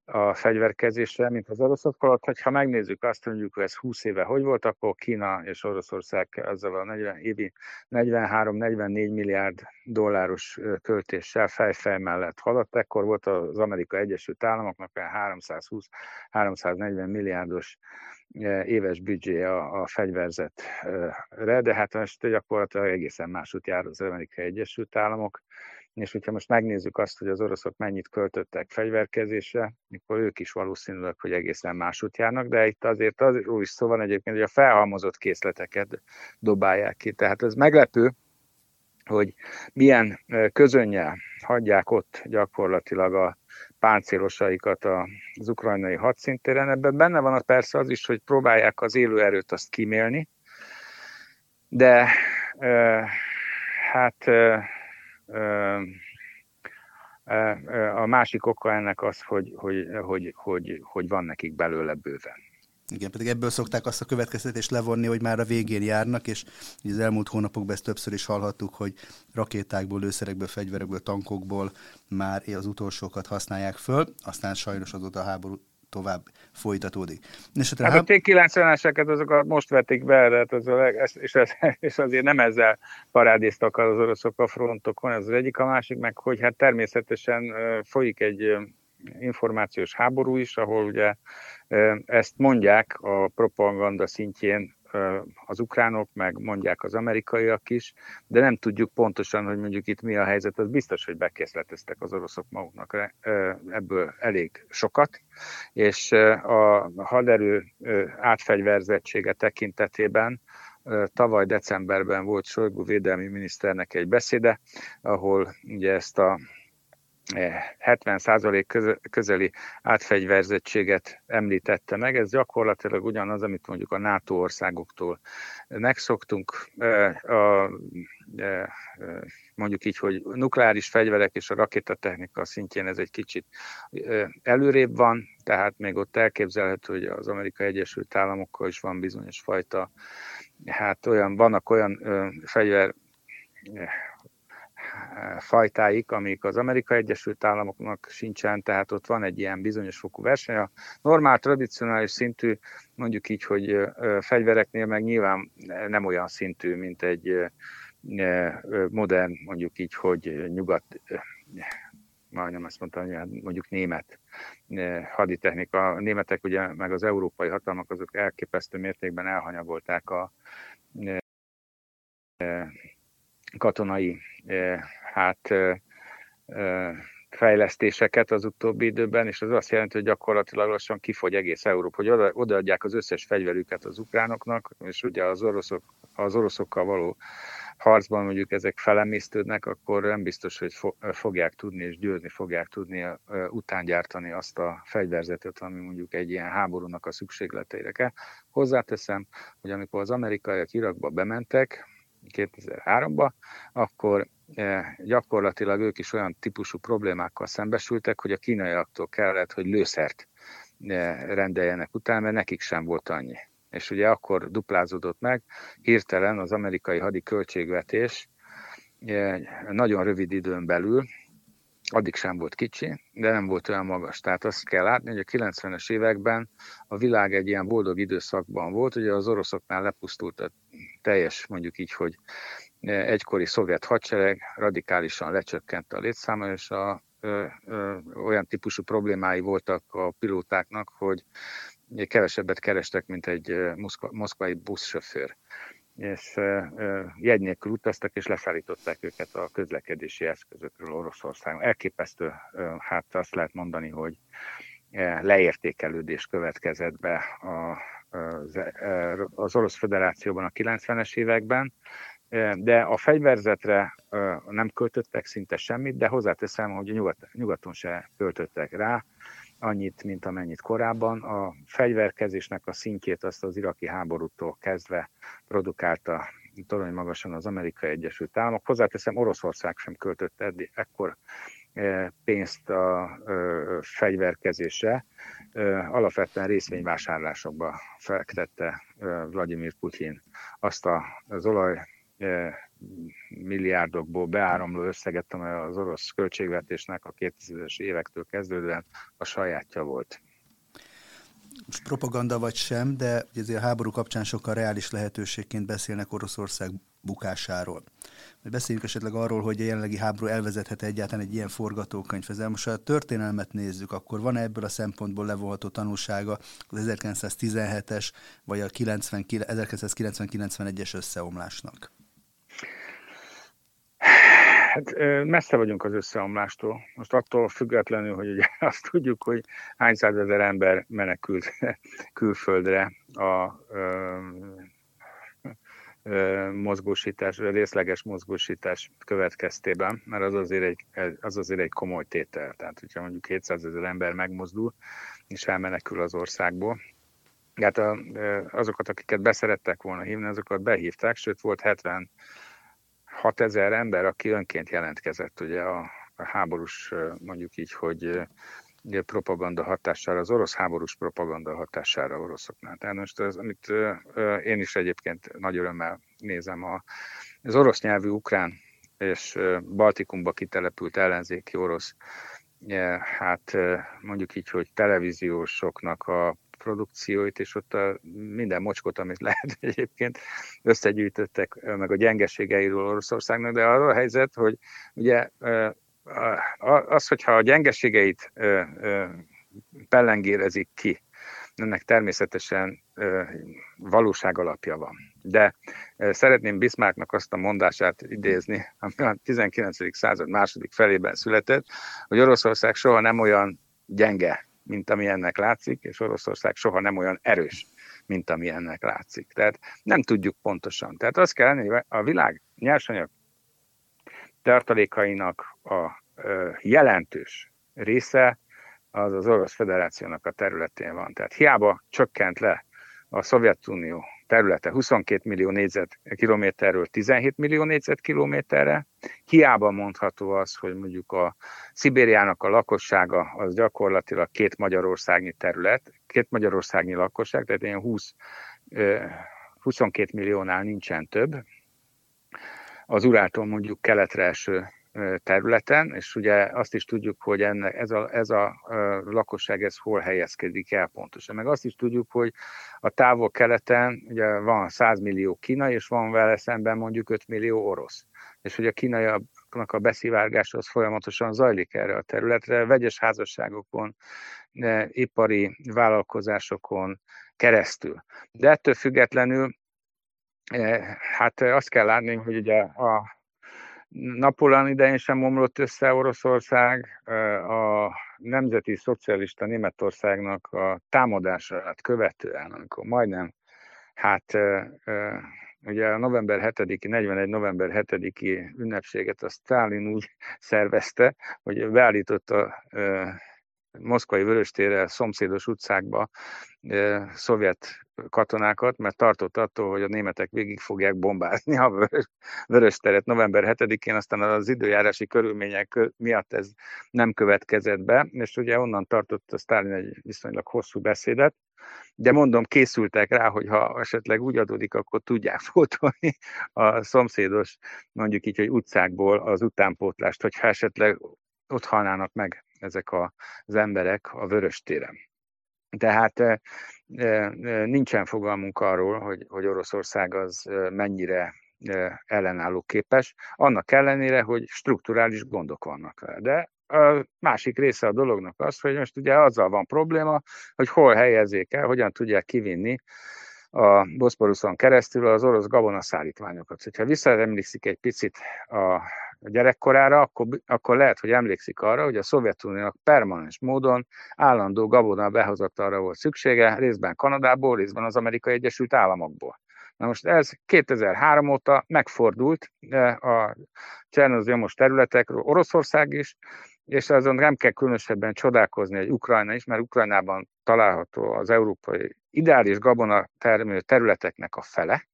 a fegyverkezésre, mint az oroszok alatt. Ha megnézzük azt, mondjuk, hogy ez 20 éve hogy volt, akkor Kína és Oroszország ezzel a 40, évi 43-44 milliárd dolláros költéssel fejfej mellett haladt. Ekkor volt az Amerika Egyesült Államoknak 320-340 milliárdos éves büdzsé a, a fegyverzetre, de hát most gyakorlatilag egészen másút jár az Amerikai Egyesült Államok és hogyha most megnézzük azt, hogy az oroszok mennyit költöttek fegyverkezésre, akkor ők is valószínűleg, hogy egészen másút járnak, de itt azért az is szó van egyébként, hogy a felhalmozott készleteket dobálják ki. Tehát ez meglepő, hogy milyen közönnyel hagyják ott gyakorlatilag a páncélosaikat az ukrajnai hadszintéren. Ebben benne van az persze az is, hogy próbálják az élő erőt azt kimélni, de hát a másik oka ennek az, hogy, hogy, hogy, hogy, hogy van nekik belőle bőven. Igen, pedig ebből szokták azt a következtetést levonni, hogy már a végén járnak, és az elmúlt hónapokban ezt többször is hallhattuk, hogy rakétákból, lőszerekből, fegyverekből, tankokból már az utolsókat használják föl, aztán sajnos azóta a háború tovább folytatódik. És hát a T-90-eseket azokat most vették be, hát az a, és, ez, [laughs] és azért nem ezzel parádéztak az oroszok a frontokon, ez az egyik, a másik meg, hogy hát természetesen folyik egy információs háború is, ahol ugye ezt mondják a propaganda szintjén az ukránok, meg mondják az amerikaiak is, de nem tudjuk pontosan, hogy mondjuk itt mi a helyzet. Az biztos, hogy bekészleteztek az oroszok maguknak ebből elég sokat, és a haderő átfegyverzettsége tekintetében tavaly decemberben volt Solygó védelmi miniszternek egy beszéde, ahol ugye ezt a 70% közeli átfegyverzettséget említette meg. Ez gyakorlatilag ugyanaz, amit mondjuk a NATO országoktól megszoktunk. Mondjuk így, hogy nukleáris fegyverek és a rakétatechnika szintjén ez egy kicsit előrébb van, tehát még ott elképzelhető, hogy az Amerikai Egyesült Államokkal is van bizonyos fajta, hát olyan, vannak olyan fegyver fajtáik, amik az Amerikai Egyesült Államoknak sincsen, tehát ott van egy ilyen bizonyos fokú verseny. A normál, tradicionális szintű, mondjuk így, hogy fegyvereknél meg nyilván nem olyan szintű, mint egy modern, mondjuk így, hogy nyugat, majdnem azt mondtam, hogy mondjuk német haditechnika. A németek ugye, meg az európai hatalmak azok elképesztő mértékben elhanyagolták a katonai hát fejlesztéseket az utóbbi időben, és az azt jelenti, hogy gyakorlatilag lassan kifogy egész Európa, hogy oda, odaadják az összes fegyverüket az ukránoknak, és ugye az, oroszok, az oroszokkal való harcban mondjuk ezek felemésztődnek, akkor nem biztos, hogy fogják tudni és győzni fogják tudni utángyártani azt a fegyverzetet, ami mondjuk egy ilyen háborúnak a szükségleteire kell. Hozzáteszem, hogy amikor az amerikaiak Irakba bementek, 2003-ba, akkor eh, gyakorlatilag ők is olyan típusú problémákkal szembesültek, hogy a kínaiaktól kellett, hogy lőszert eh, rendeljenek utána, mert nekik sem volt annyi. És ugye akkor duplázódott meg, hirtelen az amerikai hadi költségvetés eh, nagyon rövid időn belül addig sem volt kicsi, de nem volt olyan magas. Tehát azt kell látni, hogy a 90-es években a világ egy ilyen boldog időszakban volt, ugye az oroszoknál lepusztult a teljes, mondjuk így, hogy egykori szovjet hadsereg radikálisan lecsökkent a létszáma, és a, ö, ö, olyan típusú problémái voltak a pilótáknak, hogy kevesebbet kerestek, mint egy moszkva, moszkvai buszsofőr és jegy nélkül utaztak, és leszállították őket a közlekedési eszközökről Oroszországon. Elképesztő, hát azt lehet mondani, hogy leértékelődés következett be az, Orosz Föderációban a 90-es években, de a fegyverzetre nem költöttek szinte semmit, de hozzáteszem, hogy nyugat, nyugaton se költöttek rá. Annyit, mint amennyit korábban. A fegyverkezésnek a szintjét azt az iraki háborútól kezdve produkálta torony magasan az Amerikai Egyesült Államok. Hozzáteszem, Oroszország sem költött eddig ekkor pénzt a fegyverkezésre, alapvetően részvényvásárlásokba fektette Vladimir Putyin azt az olaj milliárdokból beáramló összeget, amely az orosz költségvetésnek a 2000-es évektől kezdődően a sajátja volt. Most propaganda vagy sem, de ugye a háború kapcsán sokkal reális lehetőségként beszélnek Oroszország bukásáról. Hogy beszéljünk esetleg arról, hogy a jelenlegi háború elvezethet egyáltalán egy ilyen forgatókönyvhez. Most ha a történelmet nézzük, akkor van ebből a szempontból levonható tanulsága az 1917-es vagy a 1990-91-es összeomlásnak? Hát messze vagyunk az összeomlástól. Most attól függetlenül, hogy ugye [laughs] azt tudjuk, hogy hány százezer ember menekült [laughs] külföldre a mozgósítás, részleges mozgósítás következtében, mert az azért egy, az azért egy komoly tétel. Tehát, hogyha mondjuk 700 ezer ember megmozdul, és elmenekül az országból, Hát a, azokat, akiket beszerettek volna hívni, azokat behívták, sőt volt 70 6000 ember, aki önként jelentkezett ugye a, a háborús, mondjuk így, hogy propaganda hatására, az orosz háborús propaganda hatására oroszoknál. Tehát most az, amit én is egyébként nagy örömmel nézem, a, az orosz nyelvű ukrán és Baltikumba kitelepült ellenzéki orosz, hát mondjuk így, hogy televíziósoknak a produkcióit, és ott a minden mocskot, amit lehet [laughs] egyébként összegyűjtöttek, meg a gyengeségeiről Oroszországnak, de az a helyzet, hogy ugye az, hogyha a gyengeségeit pellengérezik ki, ennek természetesen valóság alapja van. De szeretném Bismarcknak azt a mondását idézni, ami a 19. század második felében született, hogy Oroszország soha nem olyan gyenge, mint ami ennek látszik, és Oroszország soha nem olyan erős, mint ami ennek látszik. Tehát nem tudjuk pontosan. Tehát azt kell lenni, hogy a világ nyersanyag tartalékainak a jelentős része az az Orosz Federációnak a területén van. Tehát hiába csökkent le a Szovjetunió területe 22 millió négyzetkilométerről 17 millió négyzetkilométerre. Hiába mondható az, hogy mondjuk a Szibériának a lakossága az gyakorlatilag két Magyarországnyi terület, két Magyarországnyi lakosság, tehát ilyen 20, 22 milliónál nincsen több, az Urától mondjuk keletre eső területen, és ugye azt is tudjuk, hogy ennek, ez, a, ez a lakosság ez hol helyezkedik el pontosan. Meg azt is tudjuk, hogy a távol-keleten ugye van 100 millió kínai, és van vele szemben mondjuk 5 millió orosz. És hogy a kínaiaknak a beszivárgása az folyamatosan zajlik erre a területre, vegyes házasságokon, ipari vállalkozásokon keresztül. De ettől függetlenül hát azt kell látni, hogy ugye a Napóleon idején sem omlott össze Oroszország, a nemzeti szocialista Németországnak a támadását követően, amikor majdnem, hát ugye a november 7-i, 41. november 7-i ünnepséget a Stalin úgy [laughs] szervezte, hogy beállította moszkvai vöröstére, szomszédos utcákba szovjet katonákat, mert tartott attól, hogy a németek végig fogják bombázni a vörös, vörös teret november 7-én, aztán az időjárási körülmények miatt ez nem következett be, és ugye onnan tartott a Stalin egy viszonylag hosszú beszédet, de mondom, készültek rá, hogy ha esetleg úgy adódik, akkor tudják [laughs] fotolni a szomszédos, mondjuk így, hogy utcákból az utánpótlást, hogyha esetleg ott halnának meg ezek a, az emberek a vörös téren. Tehát nincsen fogalmunk arról, hogy, hogy Oroszország az mennyire ellenálló képes, annak ellenére, hogy strukturális gondok vannak vele. De a másik része a dolognak az, hogy most ugye azzal van probléma, hogy hol helyezzék el, hogyan tudják kivinni a Boszporuszon keresztül az orosz gabonaszállítmányokat. Ha visszaemlékszik egy picit a gyerekkorára, akkor, akkor lehet, hogy emlékszik arra, hogy a Szovjetuniónak permanens módon állandó gabona behozatalra volt szüksége, részben Kanadából, részben az Amerikai Egyesült Államokból. Na most ez 2003 óta megfordult a Csernozjomos területekről Oroszország is, és azon nem kell különösebben csodálkozni, hogy Ukrajna is, mert Ukrajnában található az európai ideális gabona termő területeknek a fele,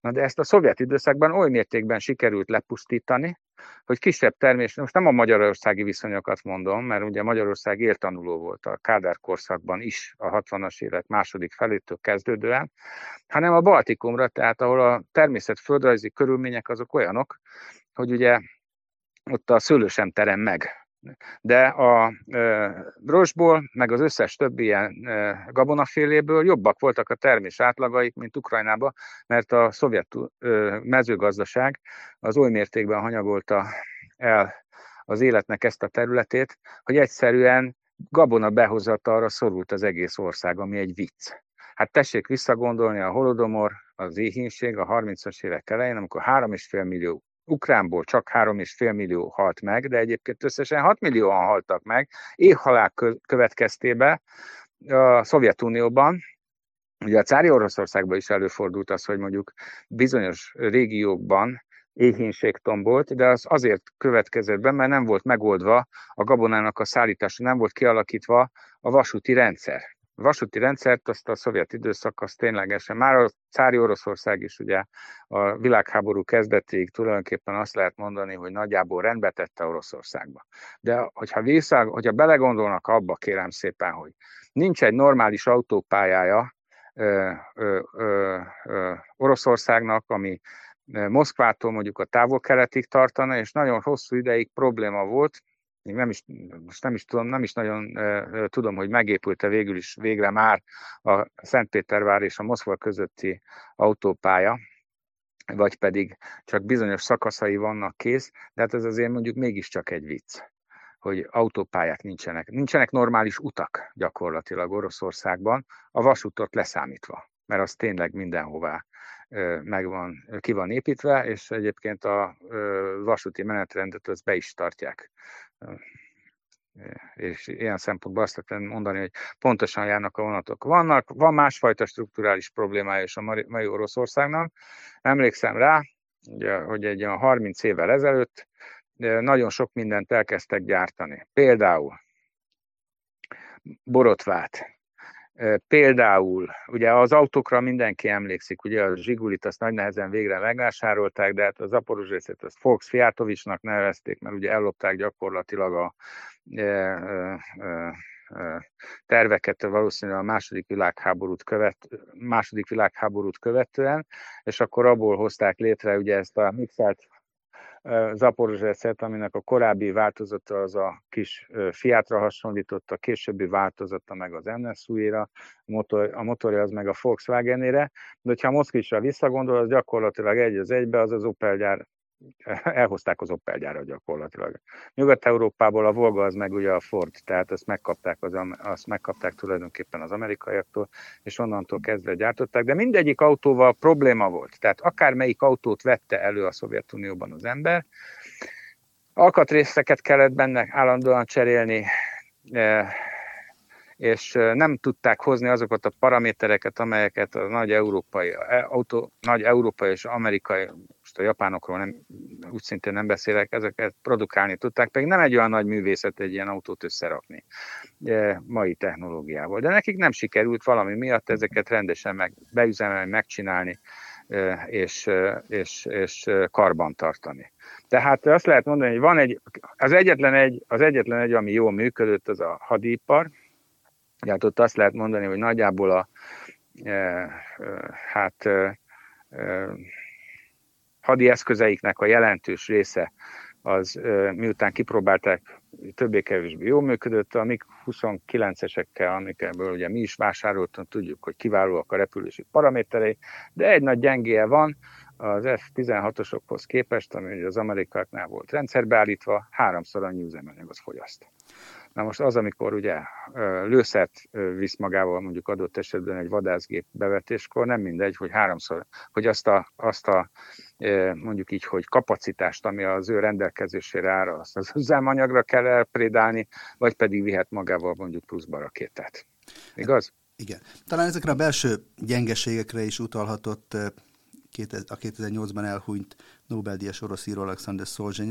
Na de ezt a szovjet időszakban oly mértékben sikerült lepusztítani, hogy kisebb termés, most nem a magyarországi viszonyokat mondom, mert ugye Magyarország éltanuló volt a Kádár korszakban is, a 60-as évek második felétől kezdődően, hanem a Baltikumra, tehát ahol a természet földrajzi körülmények azok olyanok, hogy ugye ott a szőlő sem terem meg de a e, rosból, meg az összes többi ilyen e, gabonaféléből jobbak voltak a termés átlagaik, mint Ukrajnában, mert a szovjet mezőgazdaság az oly mértékben hanyagolta el az életnek ezt a területét, hogy egyszerűen gabona arra szorult az egész ország, ami egy vicc. Hát tessék visszagondolni a holodomor, az éhínség a 30-as évek elején, amikor 3,5 millió ukránból csak 3,5 millió halt meg, de egyébként összesen 6 millióan haltak meg éhhalál következtében a Szovjetunióban, Ugye a cári Oroszországban is előfordult az, hogy mondjuk bizonyos régiókban éhínség tombolt, de az azért következett be, mert nem volt megoldva a gabonának a szállítása, nem volt kialakítva a vasúti rendszer vasúti rendszert, azt a szovjet időszak, az ténylegesen, már a cári Oroszország is ugye a világháború kezdetéig tulajdonképpen azt lehet mondani, hogy nagyjából rendbe tette Oroszországba. De hogyha vissza, hogyha belegondolnak abba, kérem szépen, hogy nincs egy normális autópályája ö, ö, ö, ö, Oroszországnak, ami Moszkvától mondjuk a távol-keletig tartana, és nagyon hosszú ideig probléma volt, nem is, most nem is tudom, nem is nagyon uh, tudom, hogy megépült-e végül is végre már a Szentpétervár és a Moszkva közötti autópálya, vagy pedig csak bizonyos szakaszai vannak kész, de hát ez azért mondjuk mégiscsak egy vicc, hogy autópályák nincsenek. Nincsenek normális utak gyakorlatilag Oroszországban, a vasútot leszámítva, mert az tényleg mindenhová megvan, ki van építve, és egyébként a vasúti menetrendet az be is tartják és ilyen szempontból azt lehet mondani, hogy pontosan járnak a vonatok. Vannak, van másfajta strukturális problémája is a mai Oroszországnak. Emlékszem rá, hogy egy olyan 30 évvel ezelőtt nagyon sok mindent elkezdtek gyártani. Például borotvát, Például, ugye az autókra mindenki emlékszik, ugye a Zsigulit azt nagy nehezen végre megvásárolták, de hát az Aporozsészet azt Fox Fiatovicsnak nevezték, mert ugye ellopták gyakorlatilag a e, e, e, terveket valószínűleg a második világháborút, követ, második világháborút követően, és akkor abból hozták létre ugye ezt a mixelt Zaporozseszet, aminek a korábbi változata az a kis Fiatra hasonlított, a későbbi változata meg az NSU-ra, motor, a motorja az meg a Volkswagen-ére, de ha a Moszkvicsra visszagondol, az gyakorlatilag egy az egybe, az az Opel gyár [laughs] elhozták az Opel gyakorlatilag. Nyugat-Európából a Volga az meg ugye a Ford, tehát azt megkapták, az, azt megkapták tulajdonképpen az amerikaiaktól, és onnantól kezdve gyártották, de mindegyik autóval probléma volt. Tehát akármelyik autót vette elő a Szovjetunióban az ember, alkatrészeket kellett benne állandóan cserélni, e, és nem tudták hozni azokat a paramétereket, amelyeket a nagy európai, e, autó, nagy európai és amerikai, most a japánokról nem, úgy szintén nem beszélek, ezeket produkálni tudták, pedig nem egy olyan nagy művészet egy ilyen autót összerakni e, mai technológiával. De nekik nem sikerült valami miatt ezeket rendesen meg, beüzemelni, megcsinálni, e, és, és, és karban tartani. Tehát azt lehet mondani, hogy van egy, az egyetlen egy, az egyetlen egy, ami jól működött, az a hadipar, Hát ott azt lehet mondani, hogy nagyjából a e, e, hát e, e, hadi eszközeiknek a jelentős része az miután kipróbálták, többé-kevésbé jól működött, a MiG-29-esekkel, amikből ugye mi is vásároltunk, tudjuk, hogy kiválóak a repülési paraméterei, de egy nagy gyengéje van, az F-16-osokhoz képest, ami az amerikáknál volt rendszerbeállítva, háromszor annyi üzemanyag az fogyaszt. Na most az, amikor ugye lőszert visz magával mondjuk adott esetben egy vadászgép bevetéskor, nem mindegy, hogy háromszor, hogy azt a, azt a mondjuk így, hogy kapacitást, ami az ő rendelkezésére áll, azt az üzemanyagra kell elprédálni, vagy pedig vihet magával mondjuk pluszba rakétát. Igaz? Igen. Talán ezekre a belső gyengeségekre is utalhatott a 2008-ban elhunyt Nobel-díjas orosz író Alexander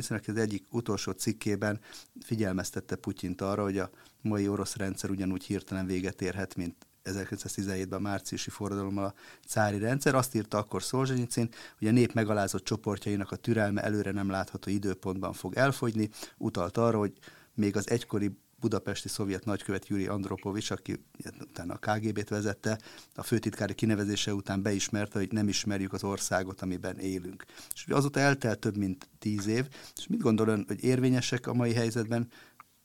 aki az egyik utolsó cikkében figyelmeztette Putyint arra, hogy a mai orosz rendszer ugyanúgy hirtelen véget érhet, mint 1917-ben a márciusi forradalommal a cári rendszer. Azt írta akkor Szolzsenyicin, hogy a nép megalázott csoportjainak a türelme előre nem látható időpontban fog elfogyni, utalt arra, hogy még az egykori budapesti szovjet nagykövet Juri Andropovics, aki utána a KGB-t vezette, a főtitkári kinevezése után beismerte, hogy nem ismerjük az országot, amiben élünk. És azóta eltelt több mint tíz év, és mit gondol ön, hogy érvényesek a mai helyzetben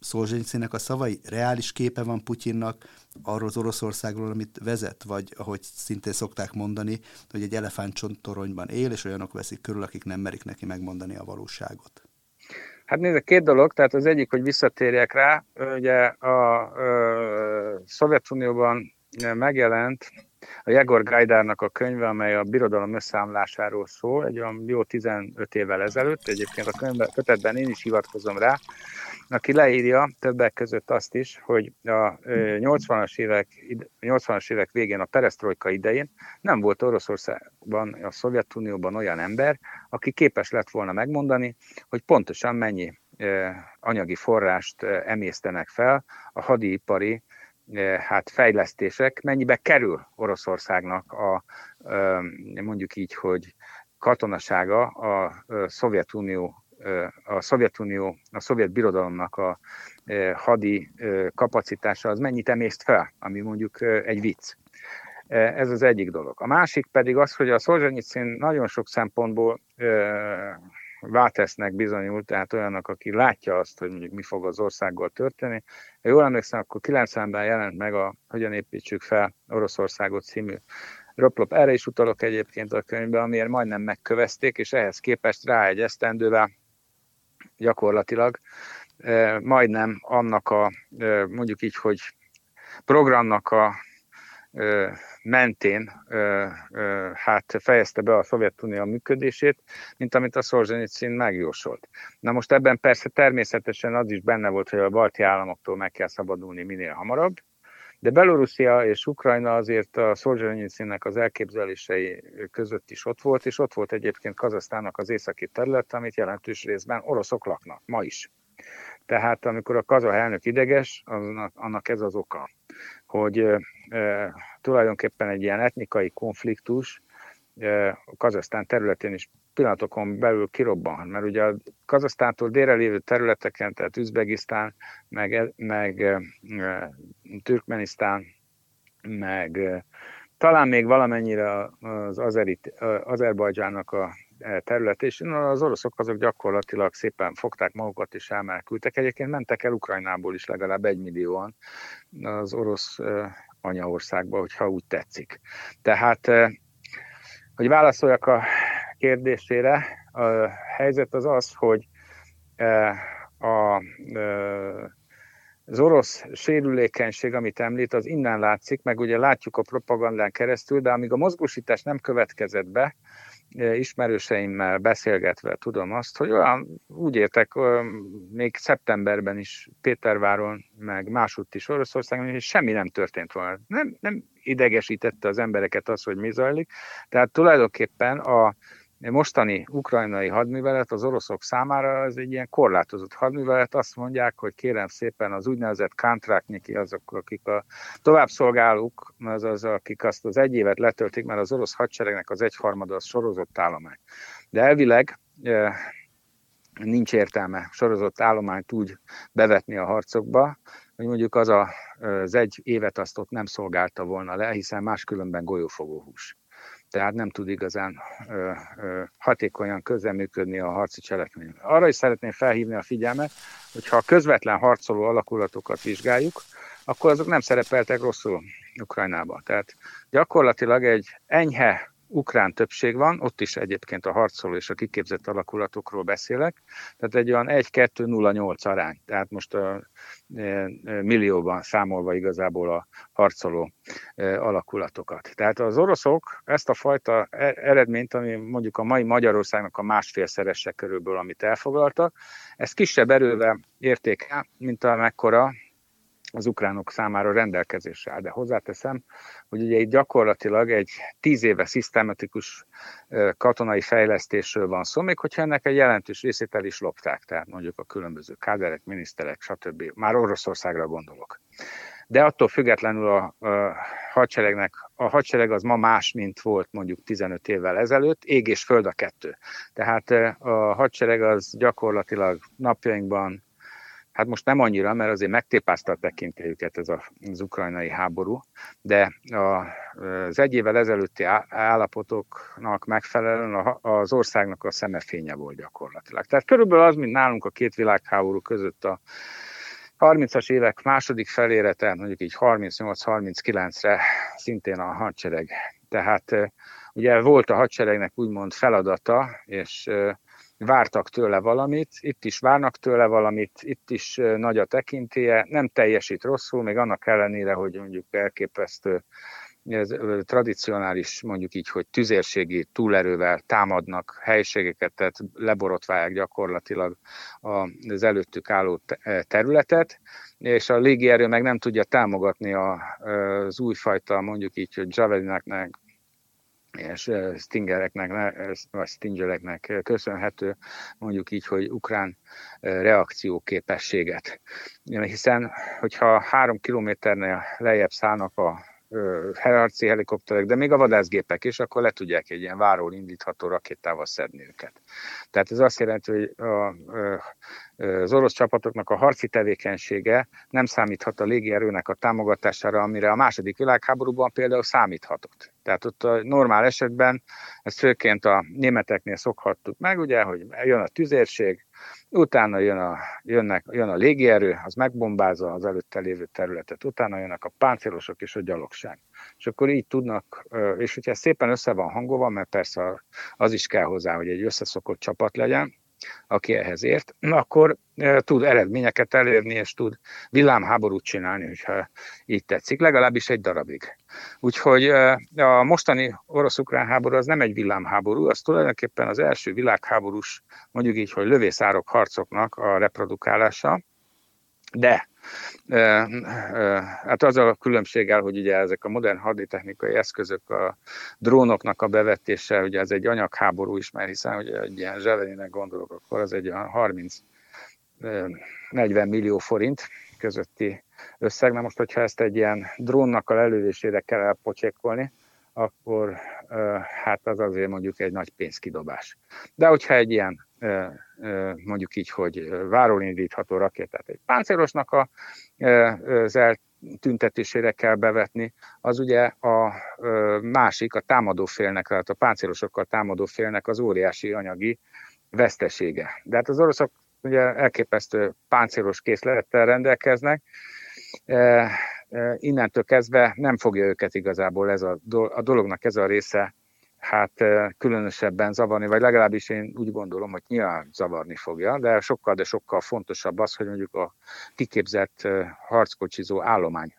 Szolzsenyszének a szavai? Reális képe van Putyinnak arról az Oroszországról, amit vezet? Vagy ahogy szintén szokták mondani, hogy egy elefántcsontoronyban él, és olyanok veszik körül, akik nem merik neki megmondani a valóságot? Hát nézd, két dolog, tehát az egyik, hogy visszatérjek rá, ugye a, a Szovjetunióban megjelent a Jegor Gajdárnak a könyve, amely a birodalom összeámlásáról szól, egy olyan jó 15 évvel ezelőtt, egyébként a könyvben, kötetben én is hivatkozom rá, aki leírja többek között azt is, hogy a 80-as évek, 80-as évek végén a perestroika idején nem volt Oroszországban, a Szovjetunióban olyan ember, aki képes lett volna megmondani, hogy pontosan mennyi anyagi forrást emésztenek fel a hadipari hát fejlesztések, mennyibe kerül Oroszországnak a mondjuk így, hogy katonasága a Szovjetunió a Szovjetunió, a szovjet birodalomnak a hadi kapacitása az mennyit emészt fel, ami mondjuk egy vicc. Ez az egyik dolog. A másik pedig az, hogy a Szolzsenyicin nagyon sok szempontból váltesznek bizonyult, tehát olyanok, aki látja azt, hogy mondjuk mi fog az országgal történni. Ha jól emlékszem, akkor 90-ben jelent meg a Hogyan építsük fel Oroszországot című röplop. Erre is utalok egyébként a könyvbe, amiért majdnem megkövezték, és ehhez képest rá egy esztendővel gyakorlatilag majdnem annak a, mondjuk így, hogy programnak a mentén hát fejezte be a Szovjetunió működését, mint amit a Szolzsenyicin megjósolt. Na most ebben persze természetesen az is benne volt, hogy a balti államoktól meg kell szabadulni minél hamarabb, de Belorusszia és Ukrajna azért a Szolzsenyicinnek az elképzelései között is ott volt, és ott volt egyébként Kazasztának az északi terület, amit jelentős részben oroszok laknak, ma is. Tehát amikor a kaza elnök ideges, annak, annak ez az oka, hogy e, tulajdonképpen egy ilyen etnikai konfliktus Kazasztán területén is pillanatokon belül kirobban, mert ugye a Kazasztántól délre lévő területeken, tehát Üzbegisztán, meg, meg e, Türkmenisztán, meg e, talán még valamennyire az Azerit, Azerbajdzsának a terület, és az oroszok azok gyakorlatilag szépen fogták magukat és elmenekültek. Egyébként mentek el Ukrajnából is legalább egy millióan az orosz anyaországba, hogyha úgy tetszik. Tehát, hogy válaszoljak a kérdésére, a helyzet az az, hogy a, az orosz sérülékenység, amit említ, az innen látszik, meg ugye látjuk a propagandán keresztül, de amíg a mozgósítás nem következett be, ismerőseimmel beszélgetve tudom azt, hogy olyan úgy értek, még szeptemberben is Péterváron, meg másutt is Oroszországon, hogy semmi nem történt volna. Nem, nem idegesítette az embereket az, hogy mi zajlik. Tehát tulajdonképpen a, mostani ukrajnai hadművelet az oroszok számára az egy ilyen korlátozott hadművelet. Azt mondják, hogy kérem szépen az úgynevezett kantráknyiki, azok, akik a továbbszolgálók, azaz, akik azt az egy évet letöltik, mert az orosz hadseregnek az egyharmada az sorozott állomány. De elvileg e, nincs értelme sorozott állományt úgy bevetni a harcokba, hogy mondjuk az a, az egy évet azt ott nem szolgálta volna le, hiszen máskülönben golyófogó hús tehát nem tud igazán ö, ö, hatékonyan közreműködni a harci cselekmény. Arra is szeretném felhívni a figyelmet, hogy ha a közvetlen harcoló alakulatokat vizsgáljuk, akkor azok nem szerepeltek rosszul Ukrajnában. Tehát gyakorlatilag egy enyhe ukrán többség van, ott is egyébként a harcoló és a kiképzett alakulatokról beszélek, tehát egy olyan 1-2-0-8 arány, tehát most a e, e, millióban számolva igazából a harcoló e, alakulatokat. Tehát az oroszok ezt a fajta eredményt, ami mondjuk a mai Magyarországnak a másfélszerese körülbelül, amit elfoglaltak, ezt kisebb erővel érték el, mint amekkora az ukránok számára rendelkezésre áll. De hozzáteszem, hogy ugye itt gyakorlatilag egy tíz éve szisztematikus katonai fejlesztésről van szó, még hogyha ennek egy jelentős részét el is lopták, tehát mondjuk a különböző káderek, miniszterek, stb. Már Oroszországra gondolok. De attól függetlenül a, a hadseregnek, a hadsereg az ma más, mint volt mondjuk 15 évvel ezelőtt, ég és föld a kettő. Tehát a hadsereg az gyakorlatilag napjainkban hát most nem annyira, mert azért megtépázta a tekintélyüket ez a, az ukrajnai háború, de az egy évvel ezelőtti állapotoknak megfelelően az országnak a szemefénye volt gyakorlatilag. Tehát körülbelül az, mint nálunk a két világháború között a 30-as évek második felére, tehát mondjuk így 38-39-re szintén a hadsereg. Tehát ugye volt a hadseregnek úgymond feladata, és vártak tőle valamit, itt is várnak tőle valamit, itt is nagy a tekintélye, nem teljesít rosszul, még annak ellenére, hogy mondjuk elképesztő ez tradicionális, mondjuk így, hogy tüzérségi túlerővel támadnak helységeket, tehát leborotválják gyakorlatilag az előttük álló területet, és a légierő meg nem tudja támogatni az újfajta, mondjuk így, hogy javelineknek, és Stingereknek, vagy Stingereknek köszönhető, mondjuk így, hogy ukrán reakcióképességet. Hiszen, hogyha három kilométernél lejjebb szállnak a harci helikopterek, de még a vadászgépek is, akkor le tudják egy ilyen váról indítható rakétával szedni őket. Tehát ez azt jelenti, hogy a, az orosz csapatoknak a harci tevékenysége nem számíthat a légierőnek a támogatására, amire a második világháborúban például számíthatott. Tehát ott a normál esetben, ezt főként a németeknél szokhattuk meg, ugye, hogy jön a tüzérség, utána jön a, jönnek, jön a légierő, az megbombázza az előtte lévő területet, utána jönnek a páncélosok és a gyalogság. És akkor így tudnak, és hogyha szépen össze van hangolva, mert persze az is kell hozzá, hogy egy összeszokott csapat legyen, aki ehhez ért, akkor tud eredményeket elérni, és tud villámháborút csinálni, hogyha így tetszik, legalábbis egy darabig. Úgyhogy a mostani orosz-ukrán háború az nem egy villámháború, az tulajdonképpen az első világháborús, mondjuk így, hogy lövészárok harcoknak a reprodukálása, de hát az a különbséggel, hogy ugye ezek a modern haditechnikai eszközök, a drónoknak a bevetése, ugye ez egy anyagháború is, mert hiszen hogy egy ilyen zsevelinek gondolok, akkor az egy 30-40 millió forint közötti összeg. Na most, hogyha ezt egy ilyen drónnak a lelövésére kell elpocsékolni, akkor hát az azért mondjuk egy nagy pénzkidobás. De hogyha egy ilyen mondjuk így, hogy váról indítható rakétát egy páncélosnak a, az eltüntetésére kell bevetni, az ugye a másik, a támadó félnek, tehát a páncélosokkal támadó félnek az óriási anyagi vesztesége. De hát az oroszok ugye elképesztő páncélos készlettel rendelkeznek, innentől kezdve nem fogja őket igazából ez a, a dolognak ez a része hát különösebben zavarni, vagy legalábbis én úgy gondolom, hogy nyilván zavarni fogja, de sokkal, de sokkal fontosabb az, hogy mondjuk a kiképzett harckocsizó állomány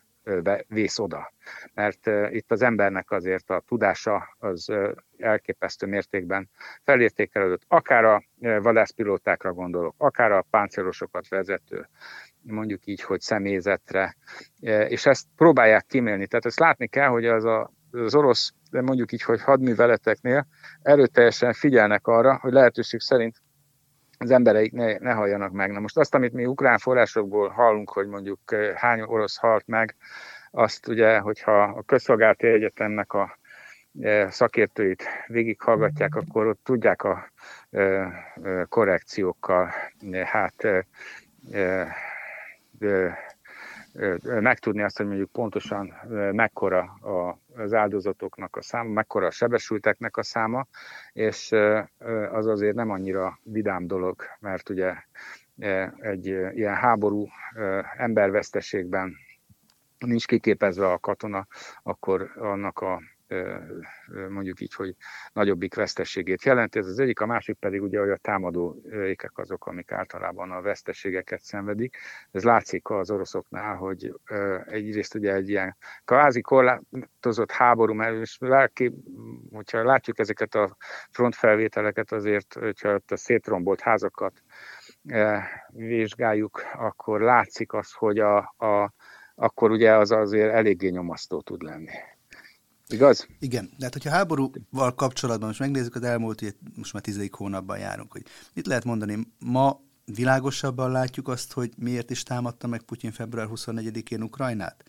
vész oda. Mert itt az embernek azért a tudása az elképesztő mértékben felértékelődött. Akár a vadászpilótákra gondolok, akár a páncélosokat vezető, mondjuk így, hogy személyzetre, és ezt próbálják kimélni. Tehát ezt látni kell, hogy az a az orosz, de mondjuk így, hogy hadműveleteknél erőteljesen figyelnek arra, hogy lehetőség szerint az embereik ne, ne halljanak meg. Na most azt, amit mi ukrán forrásokból hallunk, hogy mondjuk eh, hány orosz halt meg, azt ugye, hogyha a közszolgálati egyetemnek a eh, szakértőit végighallgatják, akkor ott tudják a eh, korrekciókkal hát megtudni azt, hogy mondjuk pontosan mekkora az áldozatoknak a száma, mekkora a sebesülteknek a száma, és az azért nem annyira vidám dolog, mert ugye egy ilyen háború emberveszteségben nincs kiképezve a katona, akkor annak a mondjuk így, hogy nagyobbik veszteségét jelenti. Ez az egyik, a másik pedig ugye, hogy a támadó ékek azok, amik általában a veszteségeket szenvedik. Ez látszik az oroszoknál, hogy egyrészt ugye egy ilyen kvázi korlátozott háború, mert és lelki, hogyha látjuk ezeket a frontfelvételeket, azért, hogyha a szétrombolt házakat vizsgáljuk, akkor látszik az, hogy a, a akkor ugye az azért eléggé nyomasztó tud lenni. Igaz? Igen, de hát hogyha háborúval kapcsolatban most megnézzük az elmúlt, ugye most már tizedik hónapban járunk, hogy mit lehet mondani, ma világosabban látjuk azt, hogy miért is támadta meg Putyin február 24-én Ukrajnát?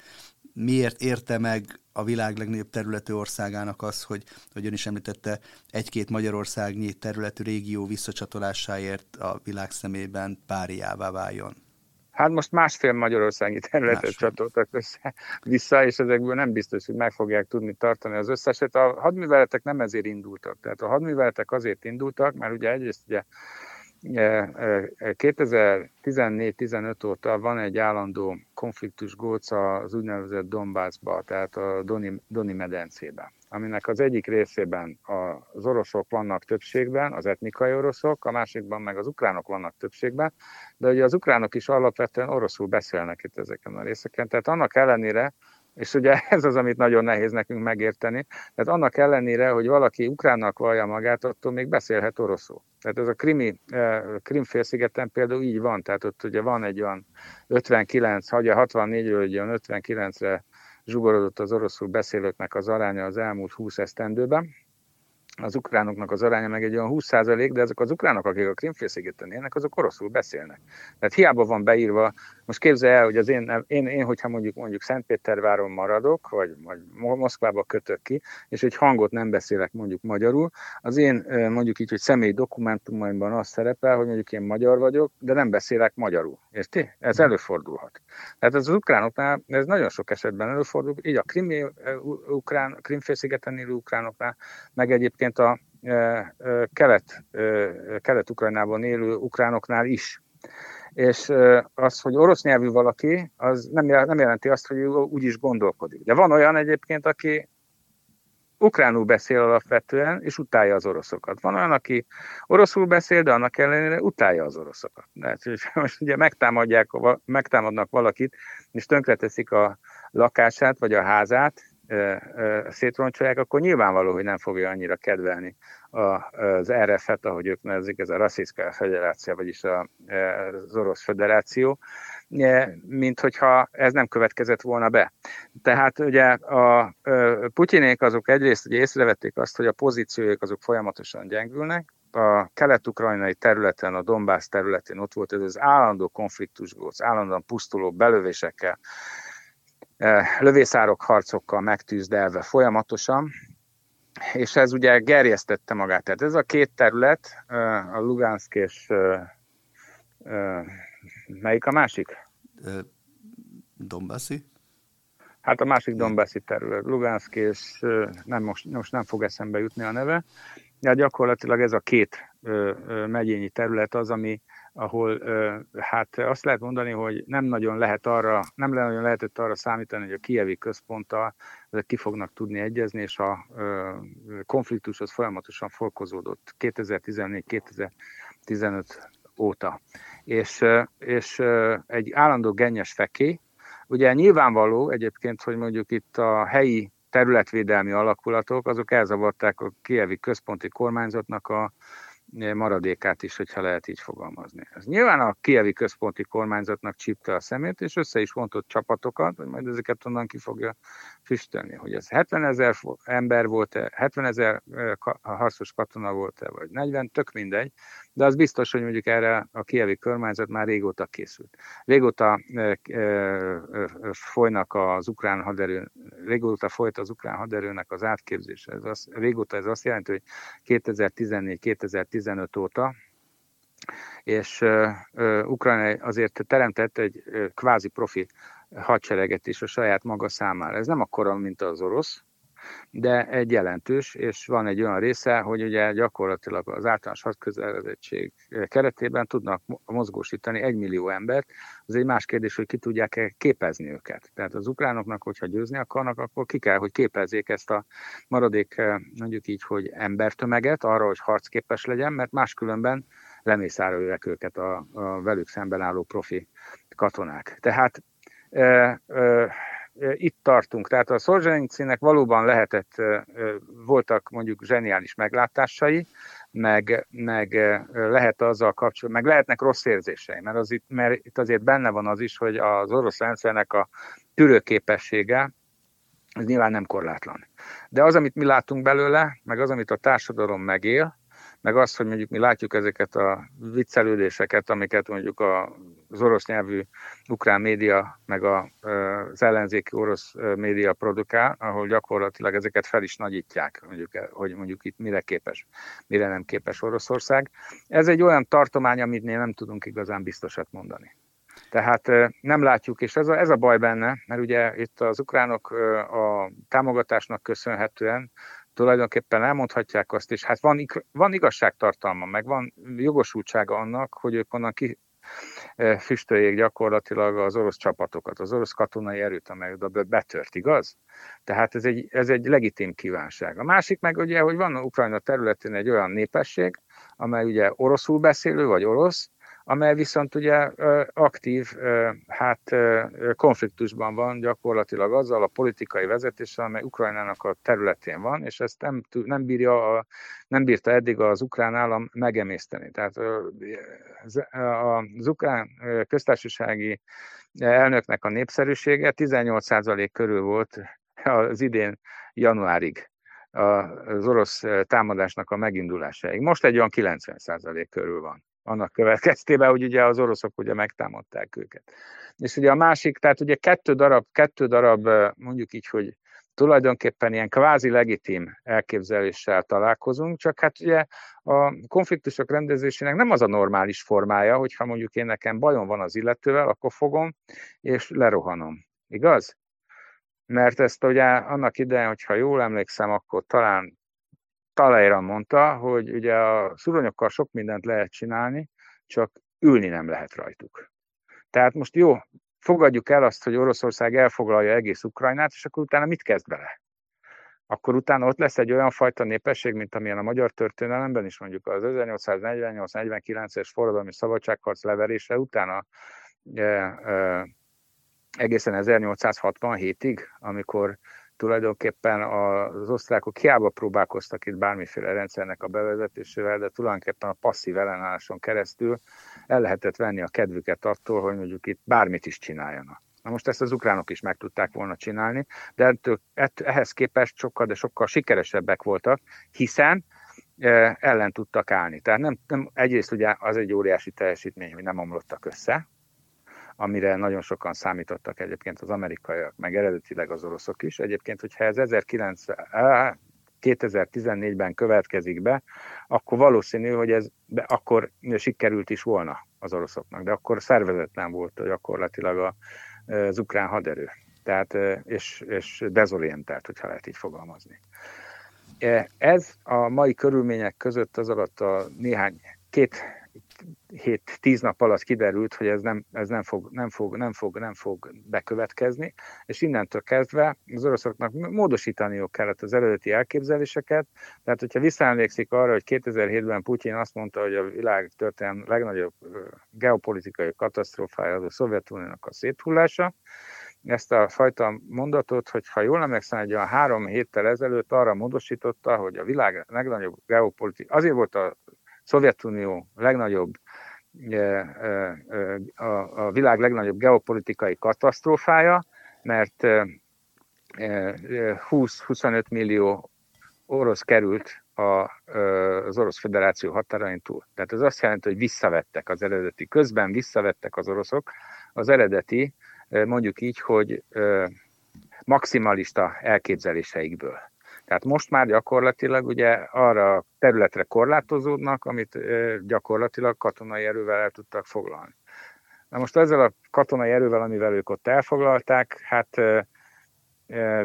Miért érte meg a világ legnagyobb területű országának az, hogy, hogy ön is említette, egy-két Magyarországnyi területű régió visszacsatolásáért a világ szemében páriává váljon? Hát most másfél magyarországi területet másfél. csatoltak össze, vissza, és ezekből nem biztos, hogy meg fogják tudni tartani az összeset. A hadműveletek nem ezért indultak. Tehát a hadműveletek azért indultak, mert ugye egyrészt ugye 2014-15 óta van egy állandó konfliktus góc az úgynevezett Donbassba, tehát a Doni, Doni medencében, aminek az egyik részében az oroszok vannak többségben, az etnikai oroszok, a másikban meg az ukránok vannak többségben, de ugye az ukránok is alapvetően oroszul beszélnek itt ezeken a részeken, tehát annak ellenére, és ugye [laughs] ez az, amit nagyon nehéz nekünk megérteni. Tehát annak ellenére, hogy valaki ukránnak vallja magát, attól még beszélhet oroszul. Tehát ez a krimi, eh, Krimfélszigeten például így van, tehát ott ugye van egy olyan 59, hagyja 64-ről egy olyan 59-re zsugorodott az oroszul beszélőknek az aránya az elmúlt 20 esztendőben, az ukránoknak az aránya meg egy olyan 20% de ezek az ukránok, akik a Krimfélszigeten élnek, azok oroszul beszélnek. Tehát hiába van beírva, most képzelj el, hogy az én, én, én hogyha mondjuk mondjuk Szentpéterváron maradok, vagy, vagy Moszkvába kötök ki, és egy hangot nem beszélek mondjuk magyarul, az én mondjuk így, hogy személyi dokumentumaimban az szerepel, hogy mondjuk én magyar vagyok, de nem beszélek magyarul. Érti? Ez előfordulhat. Tehát az ukránoknál, ez nagyon sok esetben előfordul, így a krimi, ukrán, Krimfélszigeten élő ukránoknál, meg egyébként a kelet, kelet-ukrajnában élő ukránoknál is és az, hogy orosz nyelvű valaki, az nem, nem jelenti azt, hogy úgy is gondolkodik. De van olyan egyébként, aki ukránul beszél alapvetően, és utálja az oroszokat. Van olyan, aki oroszul beszél, de annak ellenére utálja az oroszokat. Tehát, [laughs] most ugye megtámadják, megtámadnak valakit, és tönkreteszik a lakását, vagy a házát, szétroncsolják, akkor nyilvánvaló, hogy nem fogja annyira kedvelni az RF-et, ahogy ők nevezik, ez a Rasszíszka Federáció, vagyis az Orosz Federáció, mint hogyha ez nem következett volna be. Tehát ugye a Putyinék azok egyrészt ugye észrevették azt, hogy a pozícióik azok folyamatosan gyengülnek, a kelet-ukrajnai területen, a Donbass területén ott volt ez az állandó konfliktusgóc, állandóan pusztuló belövésekkel, lövészárok harcokkal megtűzdelve folyamatosan, és ez ugye gerjesztette magát. Tehát ez a két terület, a Lugansk és melyik a másik? Dombaszi? Hát a másik Dombaszi terület, Lugansk, és nem, most, most nem fog eszembe jutni a neve. De gyakorlatilag ez a két megyényi terület az, ami, ahol hát azt lehet mondani, hogy nem nagyon lehet arra, nem nagyon lehetett arra számítani, hogy a kievi központtal ezek ki fognak tudni egyezni, és a konfliktus az folyamatosan fokozódott 2014-2015 óta. És, és egy állandó gennyes feké, ugye nyilvánvaló egyébként, hogy mondjuk itt a helyi területvédelmi alakulatok, azok elzavarták a kievi központi kormányzatnak a, maradékát is, hogyha lehet így fogalmazni. Ez nyilván a kievi központi kormányzatnak csípte a szemét, és össze is vontott csapatokat, hogy majd ezeket onnan ki fogja füstölni. Hogy ez 70 ezer ember volt-e, 70 ezer harcos katona volt-e, vagy 40, tök mindegy, de az biztos, hogy mondjuk erre a kievi kormányzat már régóta készült. Régóta folynak az ukrán haderő, régóta folyt az ukrán haderőnek az átképzése. Ez az, régóta ez azt jelenti, hogy 2014-2015 óta és Ukrajna azért teremtett egy kvázi profi hadsereget is a saját maga számára. Ez nem akkora, mint az orosz, de egy jelentős, és van egy olyan része, hogy ugye gyakorlatilag az általános hadközelezettség keretében tudnak mozgósítani egy millió embert. Az egy más kérdés, hogy ki tudják-e képezni őket. Tehát az ukránoknak, hogyha győzni akarnak, akkor ki kell, hogy képezzék ezt a maradék, mondjuk így, hogy embertömeget arra, hogy harcképes legyen, mert máskülönben lemészárolják őket a, a velük szemben álló profi katonák. Tehát e, e, itt tartunk. Tehát a Szolzsenyicinek valóban lehetett, voltak mondjuk zseniális meglátásai, meg, meg lehet azzal kapcsolatban, meg lehetnek rossz érzései, mert, az itt, mert itt azért benne van az is, hogy az orosz rendszernek a tűrőképessége, ez nyilván nem korlátlan. De az, amit mi látunk belőle, meg az, amit a társadalom megél, meg az, hogy mondjuk mi látjuk ezeket a viccelődéseket, amiket mondjuk az orosz nyelvű ukrán média, meg az ellenzéki orosz média produkál, ahol gyakorlatilag ezeket fel is nagyítják, mondjuk, hogy mondjuk itt mire képes, mire nem képes Oroszország. Ez egy olyan tartomány, amit nem tudunk igazán biztosat mondani. Tehát nem látjuk, és ez a, ez a baj benne, mert ugye itt az ukránok a támogatásnak köszönhetően tulajdonképpen elmondhatják azt is, hát van, van igazságtartalma, meg van jogosultsága annak, hogy ők onnan ki füstöljék gyakorlatilag az orosz csapatokat, az orosz katonai erőt, amely oda betört, igaz? Tehát ez egy, ez egy legitim kívánság. A másik meg ugye, hogy van Ukrajna területén egy olyan népesség, amely ugye oroszul beszélő, vagy orosz, amely viszont ugye aktív hát konfliktusban van gyakorlatilag azzal a politikai vezetéssel, amely Ukrajnának a területén van, és ezt nem, nem, bírja nem bírta eddig az ukrán állam megemészteni. Tehát az ukrán köztársasági elnöknek a népszerűsége 18% körül volt az idén januárig az orosz támadásnak a megindulásáig. Most egy olyan 90% körül van annak következtében, hogy ugye az oroszok ugye megtámadták őket. És ugye a másik, tehát ugye kettő darab, kettő darab mondjuk így, hogy tulajdonképpen ilyen kvázi legitim elképzeléssel találkozunk, csak hát ugye a konfliktusok rendezésének nem az a normális formája, hogyha mondjuk én nekem bajom van az illetővel, akkor fogom és lerohanom. Igaz? Mert ezt ugye annak idején, hogyha jól emlékszem, akkor talán Talajra mondta, hogy ugye a szuronyokkal sok mindent lehet csinálni, csak ülni nem lehet rajtuk. Tehát most jó, fogadjuk el azt, hogy Oroszország elfoglalja egész Ukrajnát, és akkor utána mit kezd bele? Akkor utána ott lesz egy olyan fajta népesség, mint amilyen a magyar történelemben is mondjuk az 1848-49-es forradalmi szabadságharc leverése utána e, e, egészen 1867-ig, amikor tulajdonképpen az osztrákok hiába próbálkoztak itt bármiféle rendszernek a bevezetésével, de tulajdonképpen a passzív ellenálláson keresztül el lehetett venni a kedvüket attól, hogy mondjuk itt bármit is csináljanak. Na most ezt az ukránok is meg tudták volna csinálni, de ettől, ettől, ehhez képest sokkal, de sokkal sikeresebbek voltak, hiszen e, ellen tudtak állni. Tehát nem, nem, egyrészt ugye az egy óriási teljesítmény, hogy nem omlottak össze, amire nagyon sokan számítottak egyébként az amerikaiak, meg eredetileg az oroszok is. Egyébként, hogyha ez 1900, 2014-ben következik be, akkor valószínű, hogy ez be, akkor sikerült is volna az oroszoknak, de akkor szervezetlen volt gyakorlatilag a, az ukrán haderő. Tehát, és, és dezorientált, hogyha lehet így fogalmazni. Ez a mai körülmények között az alatt a néhány, két hét, tíz nap alatt kiderült, hogy ez nem, ez nem fog, nem fog, nem fog, nem fog bekövetkezni, és innentől kezdve az oroszoknak módosítaniuk kellett az eredeti elképzeléseket, tehát hogyha visszaemlékszik arra, hogy 2007-ben Putyin azt mondta, hogy a világ történelem legnagyobb geopolitikai katasztrófája az a Szovjetuniónak a széthullása, ezt a fajta mondatot, hogy ha jól emlékszem, egy olyan három héttel ezelőtt arra módosította, hogy a világ legnagyobb geopolitikai, azért volt a Szovjetunió legnagyobb, a világ legnagyobb geopolitikai katasztrófája, mert 20-25 millió orosz került az Orosz Föderáció határain túl. Tehát ez azt jelenti, hogy visszavettek az eredeti, közben visszavettek az oroszok az eredeti, mondjuk így, hogy maximalista elképzeléseikből. Tehát most már gyakorlatilag ugye arra területre korlátozódnak, amit gyakorlatilag katonai erővel el tudtak foglalni. Na most ezzel a katonai erővel, amivel ők ott elfoglalták, hát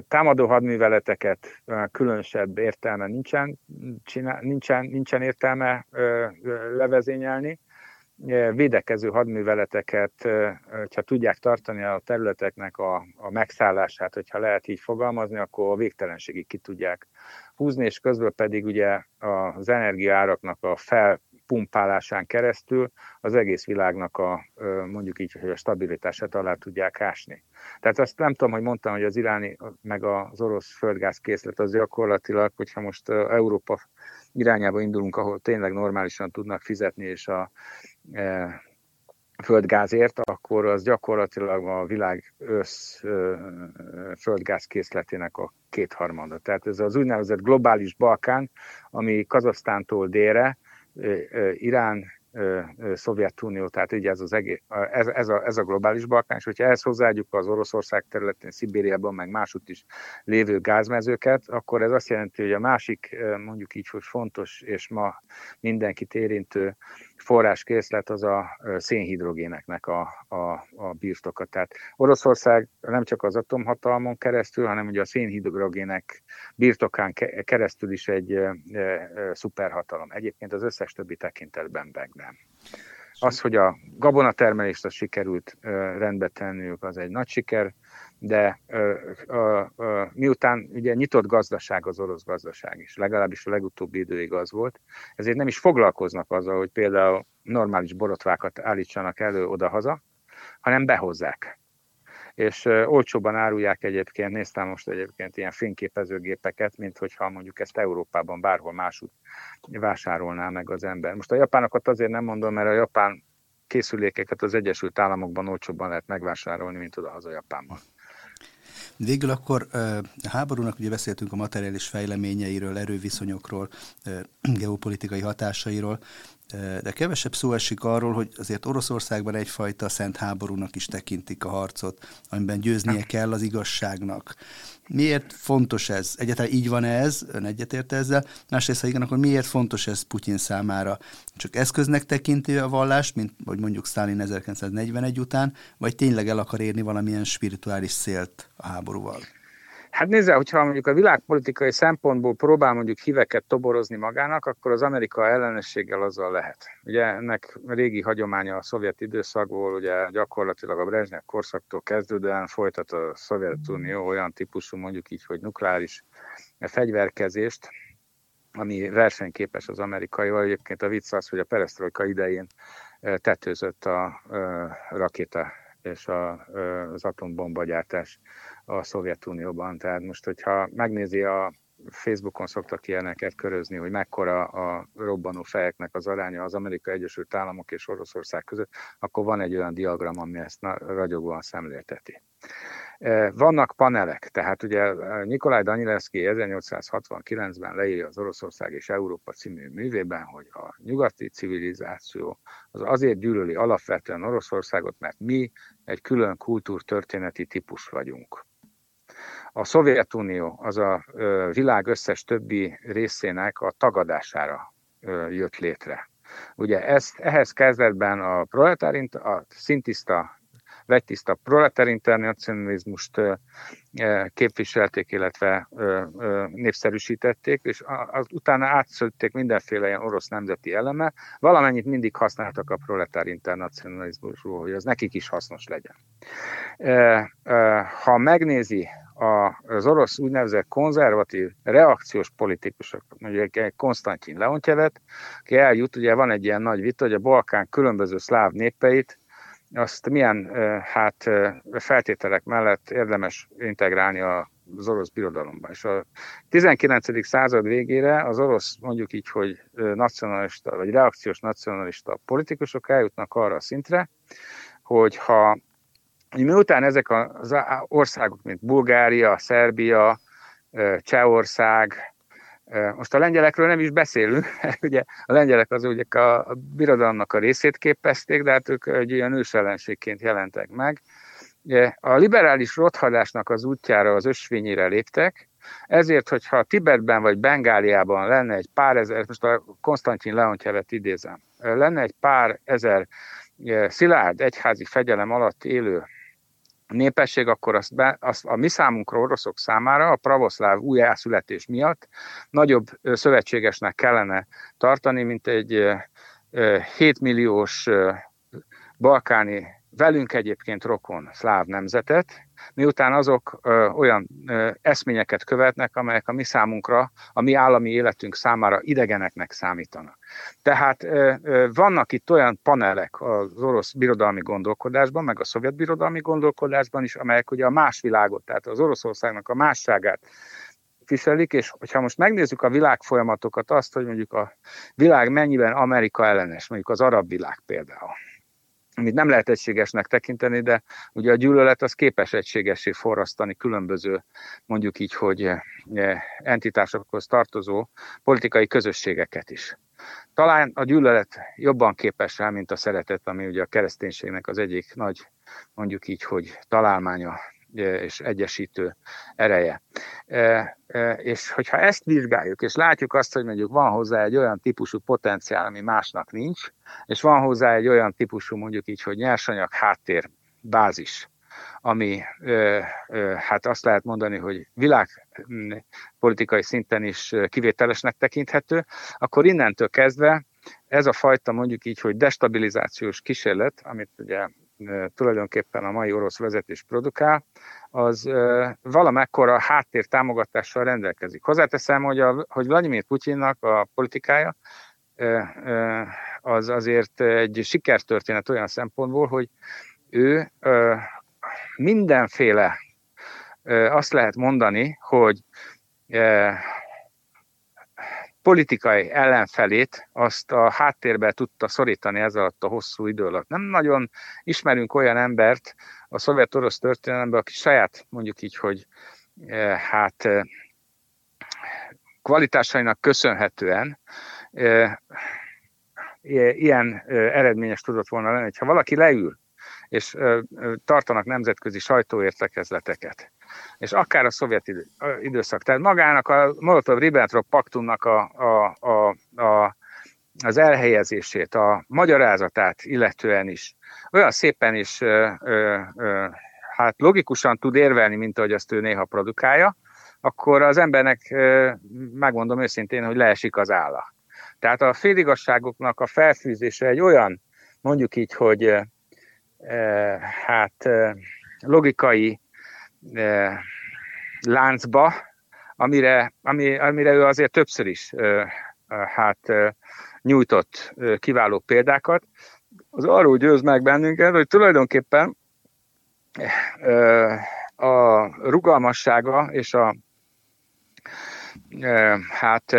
támadó hadműveleteket különösebb értelme nincsen, nincsen, nincsen értelme levezényelni, védekező hadműveleteket, ha tudják tartani a területeknek a, a megszállását, hogyha lehet így fogalmazni, akkor a végtelenségig ki tudják húzni, és közben pedig ugye az energiaáraknak a fel, pumpálásán keresztül az egész világnak a mondjuk így, hogy a stabilitását alá tudják ásni. Tehát azt nem tudom, hogy mondtam, hogy az iráni meg az orosz földgázkészlet az gyakorlatilag, hogyha most Európa irányába indulunk, ahol tényleg normálisan tudnak fizetni, és a földgázért, akkor az gyakorlatilag a világ össz földgáz készletének a kétharmada. Tehát ez az úgynevezett globális Balkán, ami Kazasztántól délre, Irán, Szovjetunió, tehát ugye ez, az egész, ez, ez, a, ez a globális Balkán, és hogyha ehhez hozzáadjuk az Oroszország területén, Szibériában, meg másút is lévő gázmezőket, akkor ez azt jelenti, hogy a másik mondjuk így, hogy fontos és ma mindenkit érintő forráskészlet az a szénhidrogéneknek a, a, a birtoka. Tehát Oroszország nem csak az atomhatalmon keresztül, hanem ugye a szénhidrogének birtokán keresztül is egy e, e, szuperhatalom. Egyébként az összes többi tekintetben meg nem. Az, hogy a gabonatermelést az sikerült rendbe tenniük, az egy nagy siker, de ö, ö, ö, miután ugye nyitott gazdaság az orosz gazdaság is, legalábbis a legutóbbi időig az volt, ezért nem is foglalkoznak azzal, hogy például normális borotvákat állítsanak elő odahaza, hanem behozzák. És ö, olcsóban árulják egyébként, néztem most egyébként ilyen fényképezőgépeket, mint hogyha mondjuk ezt Európában bárhol máshogy vásárolná meg az ember. Most a japánokat azért nem mondom, mert a japán készülékeket az Egyesült Államokban olcsóbban lehet megvásárolni, mint oda haza Japánban. Végül akkor a háborúnak ugye beszéltünk a materiális fejleményeiről, erőviszonyokról, geopolitikai hatásairól, de kevesebb szó esik arról, hogy azért Oroszországban egyfajta szent háborúnak is tekintik a harcot, amiben győznie kell az igazságnak. Miért fontos ez? Egyáltalán így van ez? Ön egyetérte ezzel? Másrészt, ha igen, akkor miért fontos ez Putyin számára? Csak eszköznek tekinti a vallást, mint vagy mondjuk Stalin 1941 után, vagy tényleg el akar érni valamilyen spirituális szélt a háborúval? Hát nézze, hogyha mondjuk a világpolitikai szempontból próbál mondjuk híveket toborozni magának, akkor az Amerika ellenességgel azzal lehet. Ugye ennek régi hagyománya a szovjet időszakból, ugye gyakorlatilag a Brezsnev korszaktól kezdődően folytat a Szovjetunió olyan típusú mondjuk így, hogy nukleáris fegyverkezést, ami versenyképes az amerikaival. Egyébként a vicc az, hogy a perestroika idején tetőzött a rakéta és az atombombagyártás a Szovjetunióban. Tehát most, hogyha megnézi a Facebookon szoktak ilyeneket körözni, hogy mekkora a robbanó fejeknek az aránya az Amerikai Egyesült Államok és Oroszország között, akkor van egy olyan diagram, ami ezt ragyogóan szemlélteti. E, vannak panelek, tehát ugye Nikolaj Danilevski 1869-ben leírja az Oroszország és Európa című művében, hogy a nyugati civilizáció az azért gyűlöli alapvetően Oroszországot, mert mi egy külön kultúrtörténeti típus vagyunk. A Szovjetunió az a világ összes többi részének a tagadására jött létre. Ugye ezt, ehhez kezdetben a proletár, a szintiszta, vegytiszta proletár internacionalizmust képviselték, illetve népszerűsítették, és az, utána átszötték mindenféle ilyen orosz nemzeti eleme, valamennyit mindig használtak a proletár internacionalizmusról, hogy az nekik is hasznos legyen. Ha megnézi az orosz úgynevezett konzervatív reakciós politikusok, mondjuk Konstantin Leontjevet, aki eljut, ugye van egy ilyen nagy vita, hogy a Balkán különböző szláv népeit, azt milyen hát feltételek mellett érdemes integrálni az orosz birodalomba. És a 19. század végére az orosz, mondjuk így, hogy nacionalista, vagy reakciós nacionalista politikusok eljutnak arra a szintre, hogy ha Miután ezek az országok, mint Bulgária, Szerbia, Csehország, most a lengyelekről nem is beszélünk, [laughs] ugye a lengyelek az ugye a birodalomnak a részét képezték, de hát ők egy olyan ősellenségként jelentek meg. A liberális rothadásnak az útjára, az ösvényére léptek, ezért, hogyha Tibetben vagy Bengáliában lenne egy pár ezer, most a Konstantin Leontjevet idézem, lenne egy pár ezer szilárd egyházi fegyelem alatt élő népesség, akkor azt, be, azt a mi számunkra, oroszok számára a pravoszláv újjászületés miatt nagyobb szövetségesnek kellene tartani, mint egy 7 milliós balkáni velünk egyébként rokon szláv nemzetet, miután azok ö, olyan ö, eszményeket követnek, amelyek a mi számunkra, a mi állami életünk számára idegeneknek számítanak. Tehát ö, ö, vannak itt olyan panelek az orosz birodalmi gondolkodásban, meg a szovjet birodalmi gondolkodásban is, amelyek ugye a más világot, tehát az Oroszországnak a másságát viselik, és hogyha most megnézzük a világ folyamatokat, azt, hogy mondjuk a világ mennyiben Amerika ellenes, mondjuk az arab világ például, amit nem lehet egységesnek tekinteni, de ugye a gyűlölet az képes egységessé forrasztani különböző, mondjuk így, hogy eh, entitásokhoz tartozó politikai közösségeket is. Talán a gyűlölet jobban képes rá, mint a szeretet, ami ugye a kereszténységnek az egyik nagy, mondjuk így, hogy találmánya és egyesítő ereje. És hogyha ezt vizsgáljuk, és látjuk azt, hogy mondjuk van hozzá egy olyan típusú potenciál, ami másnak nincs, és van hozzá egy olyan típusú, mondjuk így, hogy nyersanyag háttér, bázis, ami hát azt lehet mondani, hogy világpolitikai szinten is kivételesnek tekinthető, akkor innentől kezdve ez a fajta mondjuk így, hogy destabilizációs kísérlet, amit ugye tulajdonképpen a mai orosz vezetés produkál, az valamekkora háttér támogatással rendelkezik. Hozzáteszem, hogy, a, hogy Vladimir Putyinnak a politikája az azért egy sikertörténet olyan szempontból, hogy ő mindenféle azt lehet mondani, hogy politikai ellenfelét azt a háttérbe tudta szorítani ez alatt a hosszú idő alatt. Nem nagyon ismerünk olyan embert a szovjet-orosz történelemben, aki saját mondjuk így, hogy eh, hát eh, kvalitásainak köszönhetően eh, ilyen eredményes tudott volna lenni. Ha valaki leül, és tartanak nemzetközi sajtóértekezleteket, és akár a szovjet idő, időszak. Tehát magának a Molotov-Ribbentrop paktumnak a, a, a, a, az elhelyezését, a magyarázatát illetően is olyan szépen is ö, ö, ö, hát logikusan tud érvelni, mint ahogy azt ő néha produkálja, akkor az embernek, megmondom őszintén, hogy leesik az álla. Tehát a féligasságoknak a felfűzése egy olyan, mondjuk így, hogy hát logikai láncba, amire, ami, amire ő azért többször is hát nyújtott kiváló példákat, az arról győz meg bennünket, hogy tulajdonképpen a rugalmassága és a hát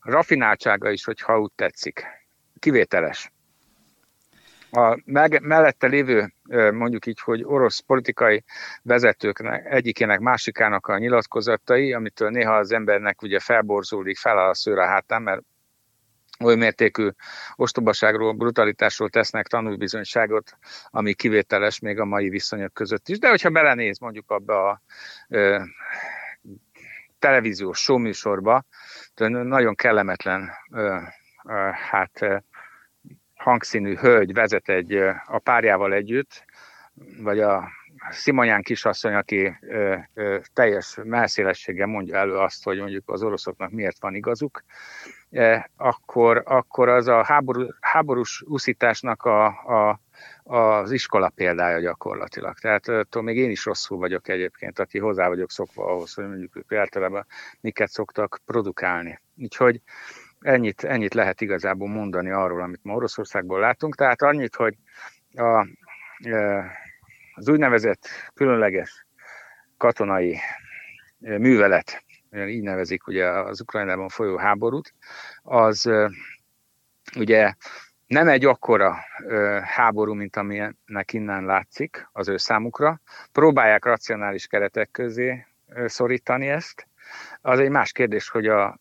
rafináltsága is, hogyha úgy tetszik, kivételes a mellette lévő, mondjuk így, hogy orosz politikai vezetőknek, egyikének, másikának a nyilatkozatai, amitől néha az embernek ugye felborzódik, feláll a szőr a hátán, mert oly mértékű ostobaságról, brutalitásról tesznek tanúbizonyságot, ami kivételes még a mai viszonyok között is. De hogyha belenéz mondjuk abba a ö, televíziós showműsorba, nagyon kellemetlen ö, ö, hát hangszínű hölgy vezet egy a párjával együtt, vagy a Simonyán kisasszony, aki ö, ö, teljes melszélességgel mondja elő azt, hogy mondjuk az oroszoknak miért van igazuk, e, akkor, akkor az a háború, háborús úszításnak a, a, az iskola példája gyakorlatilag. Tehát tudom, még én is rosszul vagyok egyébként, aki hozzá vagyok szokva ahhoz, hogy mondjuk ők általában miket szoktak produkálni. Úgyhogy ennyit, ennyit lehet igazából mondani arról, amit ma Oroszországból látunk. Tehát annyit, hogy a, az úgynevezett különleges katonai művelet, így nevezik ugye az Ukrajnában folyó háborút, az ugye nem egy akkora háború, mint amilyennek innen látszik az ő számukra. Próbálják racionális keretek közé szorítani ezt, az egy más kérdés, hogy a,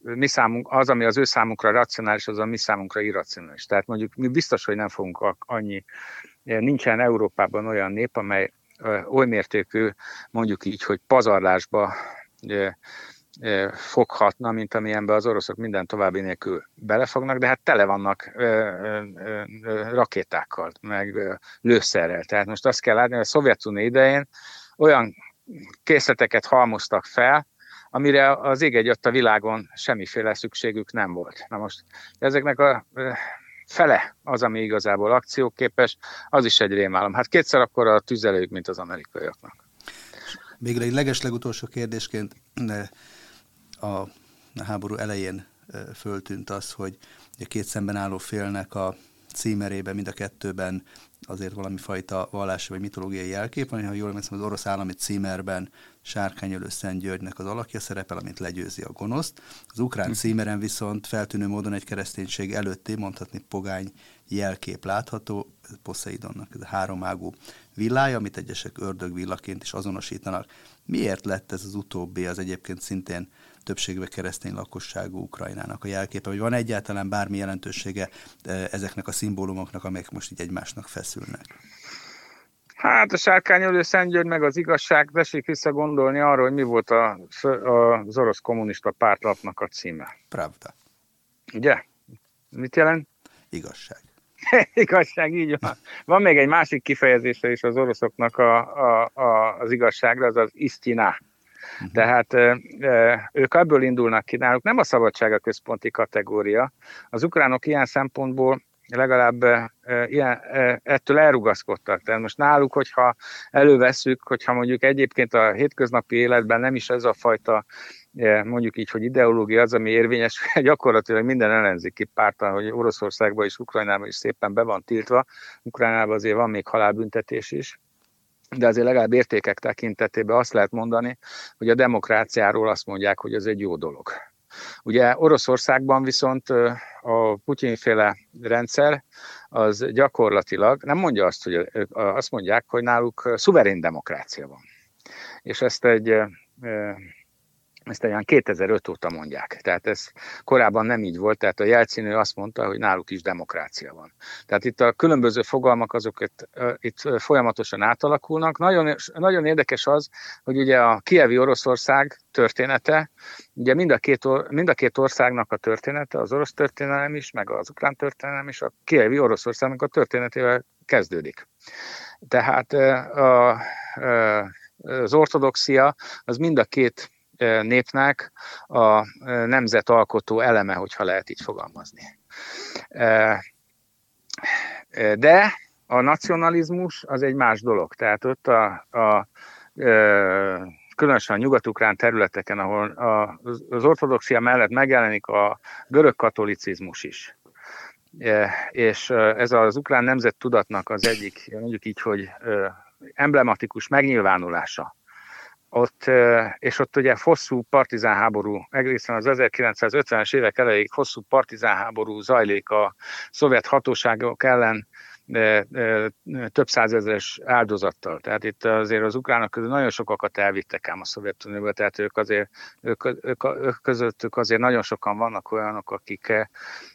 mi számunk, az, ami az ő számunkra racionális, az a mi számunkra irracionális. Tehát mondjuk mi biztos, hogy nem fogunk annyi, nincsen Európában olyan nép, amely oly mértékű, mondjuk így, hogy pazarlásba foghatna, mint amilyenbe az oroszok minden további nélkül belefognak, de hát tele vannak rakétákkal, meg lőszerrel. Tehát most azt kell látni, hogy a Szovjetunió idején olyan készleteket halmoztak fel, amire az ég egy a világon semmiféle szükségük nem volt. Na most ezeknek a fele az, ami igazából akcióképes, az is egy rémálom. Hát kétszer akkor a tüzelők, mint az amerikaiaknak. Még egy legeslegutolsó kérdésként a háború elején föltűnt az, hogy a két szemben álló félnek a címerében, mind a kettőben azért valami fajta vallási vagy mitológiai jelkép ha jól emlékszem, az orosz állami címerben Sárkányölő Szent Györgynek az alakja szerepel, amit legyőzi a gonoszt. Az ukrán hm. címeren viszont feltűnő módon egy kereszténység előtti, mondhatni pogány jelkép látható, Poseidonnak ez a háromágú villája, amit egyesek ördögvillaként is azonosítanak. Miért lett ez az utóbbi, az egyébként szintén többségbe keresztény lakosságú Ukrajnának a jelképe, vagy van egyáltalán bármi jelentősége eh, ezeknek a szimbólumoknak, amelyek most így egymásnak feszülnek? Hát a sárkányölő Szentgyörgy meg az igazság, tessék visszagondolni arról, hogy mi volt a, az orosz kommunista pártlapnak a címe. Pravda. Ugye? Mit jelent? Igazság. [laughs] igazság, így van. Van még egy másik kifejezése is az oroszoknak a, a, a, az igazságra, az az isztina. Uh-huh. Tehát ők ebből indulnak ki, náluk nem a szabadság a központi kategória. Az ukránok ilyen szempontból legalább ilyen, ettől elrugaszkodtak. Tehát most náluk, hogyha előveszük, hogyha mondjuk egyébként a hétköznapi életben nem is ez a fajta mondjuk így, hogy ideológia az, ami érvényes, [laughs] gyakorlatilag minden ellenzéki párta, hogy Oroszországban és Ukrajnában is szépen be van tiltva. Ukrajnában azért van még halálbüntetés is de azért legalább értékek tekintetében azt lehet mondani, hogy a demokráciáról azt mondják, hogy ez egy jó dolog. Ugye Oroszországban viszont a Putyinféle rendszer az gyakorlatilag nem mondja azt, hogy azt mondják, hogy náluk szuverén demokrácia van. És ezt egy ezt olyan 2005 óta mondják. Tehát ez korábban nem így volt, tehát a jelcinő azt mondta, hogy náluk is demokrácia van. Tehát itt a különböző fogalmak azok itt, itt folyamatosan átalakulnak. Nagyon, nagyon érdekes az, hogy ugye a kievi Oroszország története, ugye mind a, két, mind a két országnak a története, az orosz történelem is, meg az ukrán történelem is, a kievi Oroszországnak a történetével kezdődik. Tehát a, az ortodoxia az mind a két népnek a nemzetalkotó eleme, hogyha lehet így fogalmazni. De a nacionalizmus az egy más dolog. Tehát ott a, a különösen a nyugat-ukrán területeken, ahol az ortodoxia mellett megjelenik a görög katolicizmus is. És ez az ukrán nemzettudatnak az egyik, mondjuk így, hogy emblematikus megnyilvánulása ott, és ott ugye hosszú partizánháború, egészen az 1950-es évek elejéig hosszú partizánháború zajlik a szovjet hatóságok ellen de, de, több százezeres áldozattal. Tehát itt azért az ukránok közül nagyon sokakat elvittek ám a Szovjetunióba, tehát ők azért, ők, ők, ők közöttük azért nagyon sokan vannak olyanok, akik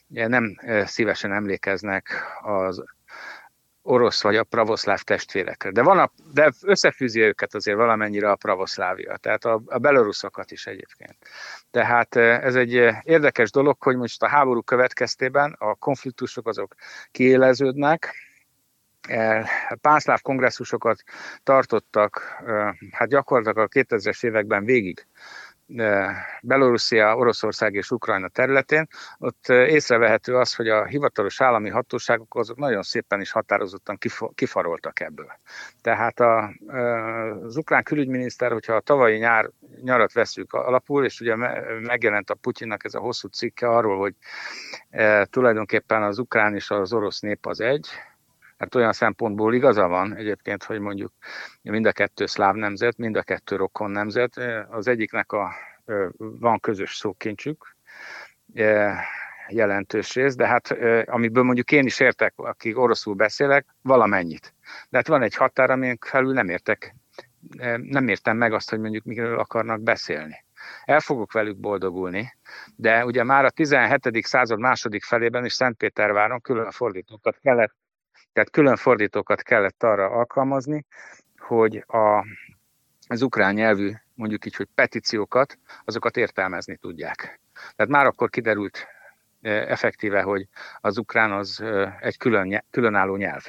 nem szívesen emlékeznek az orosz vagy a pravoszláv testvérekre. De, van a, de összefűzi őket azért valamennyire a pravoszlávia, tehát a, a beloruszokat is egyébként. Tehát eh, ez egy érdekes dolog, hogy most a háború következtében a konfliktusok azok kiéleződnek, eh, pánszláv kongresszusokat tartottak, hát gyakorlatilag a 2000-es években végig Belorusszia, Oroszország és Ukrajna területén, ott észrevehető az, hogy a hivatalos állami hatóságok azok nagyon szépen is határozottan kifaroltak ebből. Tehát a, az ukrán külügyminiszter, hogyha a tavalyi nyár, nyarat veszük alapul, és ugye megjelent a Putyinnak ez a hosszú cikke arról, hogy tulajdonképpen az ukrán és az orosz nép az egy, Hát olyan szempontból igaza van egyébként, hogy mondjuk mind a kettő szláv nemzet, mind a kettő rokon nemzet. Az egyiknek a, van közös szókincsük, jelentős rész, de hát amiből mondjuk én is értek, aki oroszul beszélek, valamennyit. De hát van egy határ, amin felül nem értek, nem értem meg azt, hogy mondjuk miről akarnak beszélni. El fogok velük boldogulni, de ugye már a 17. század második felében is Szentpéterváron külön fordítókat kellett tehát külön fordítókat kellett arra alkalmazni, hogy a, az ukrán nyelvű, mondjuk így, hogy petíciókat, azokat értelmezni tudják. Tehát már akkor kiderült e, effektíve, hogy az ukrán az e, egy külön, különálló nyelv.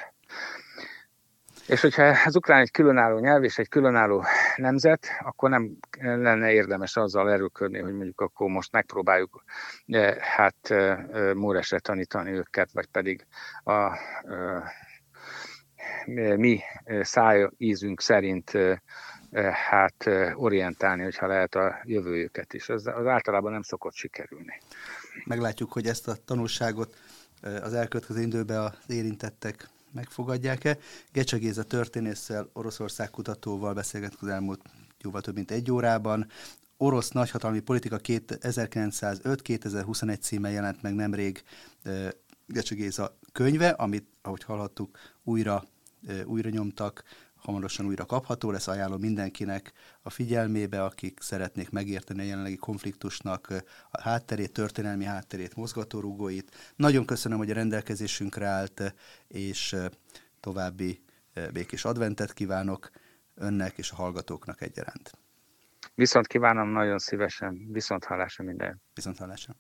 És hogyha az ukrán egy különálló nyelv és egy különálló nemzet, akkor nem lenne érdemes azzal erőködni, hogy mondjuk akkor most megpróbáljuk hát móresre tanítani őket, vagy pedig a mi szájízünk szerint hát orientálni, hogyha lehet a jövőjüket is. Az, az általában nem szokott sikerülni. Meglátjuk, hogy ezt a tanulságot az elkövetkező időben az érintettek megfogadják-e. Gecse Géza történésszel, Oroszország kutatóval beszélgettünk az elmúlt jóval több mint egy órában. Orosz nagyhatalmi politika 1905-2021 címen jelent meg nemrég Gecse Géza könyve, amit, ahogy hallhattuk, újra, újra nyomtak, hamarosan újra kapható lesz, ajánlom mindenkinek a figyelmébe, akik szeretnék megérteni a jelenlegi konfliktusnak a hátterét, történelmi hátterét, mozgatórugóit. Nagyon köszönöm, hogy a rendelkezésünkre állt, és további békés adventet kívánok önnek és a hallgatóknak egyaránt. Viszont kívánom nagyon szívesen, viszont hallásra minden. Viszont hallásra.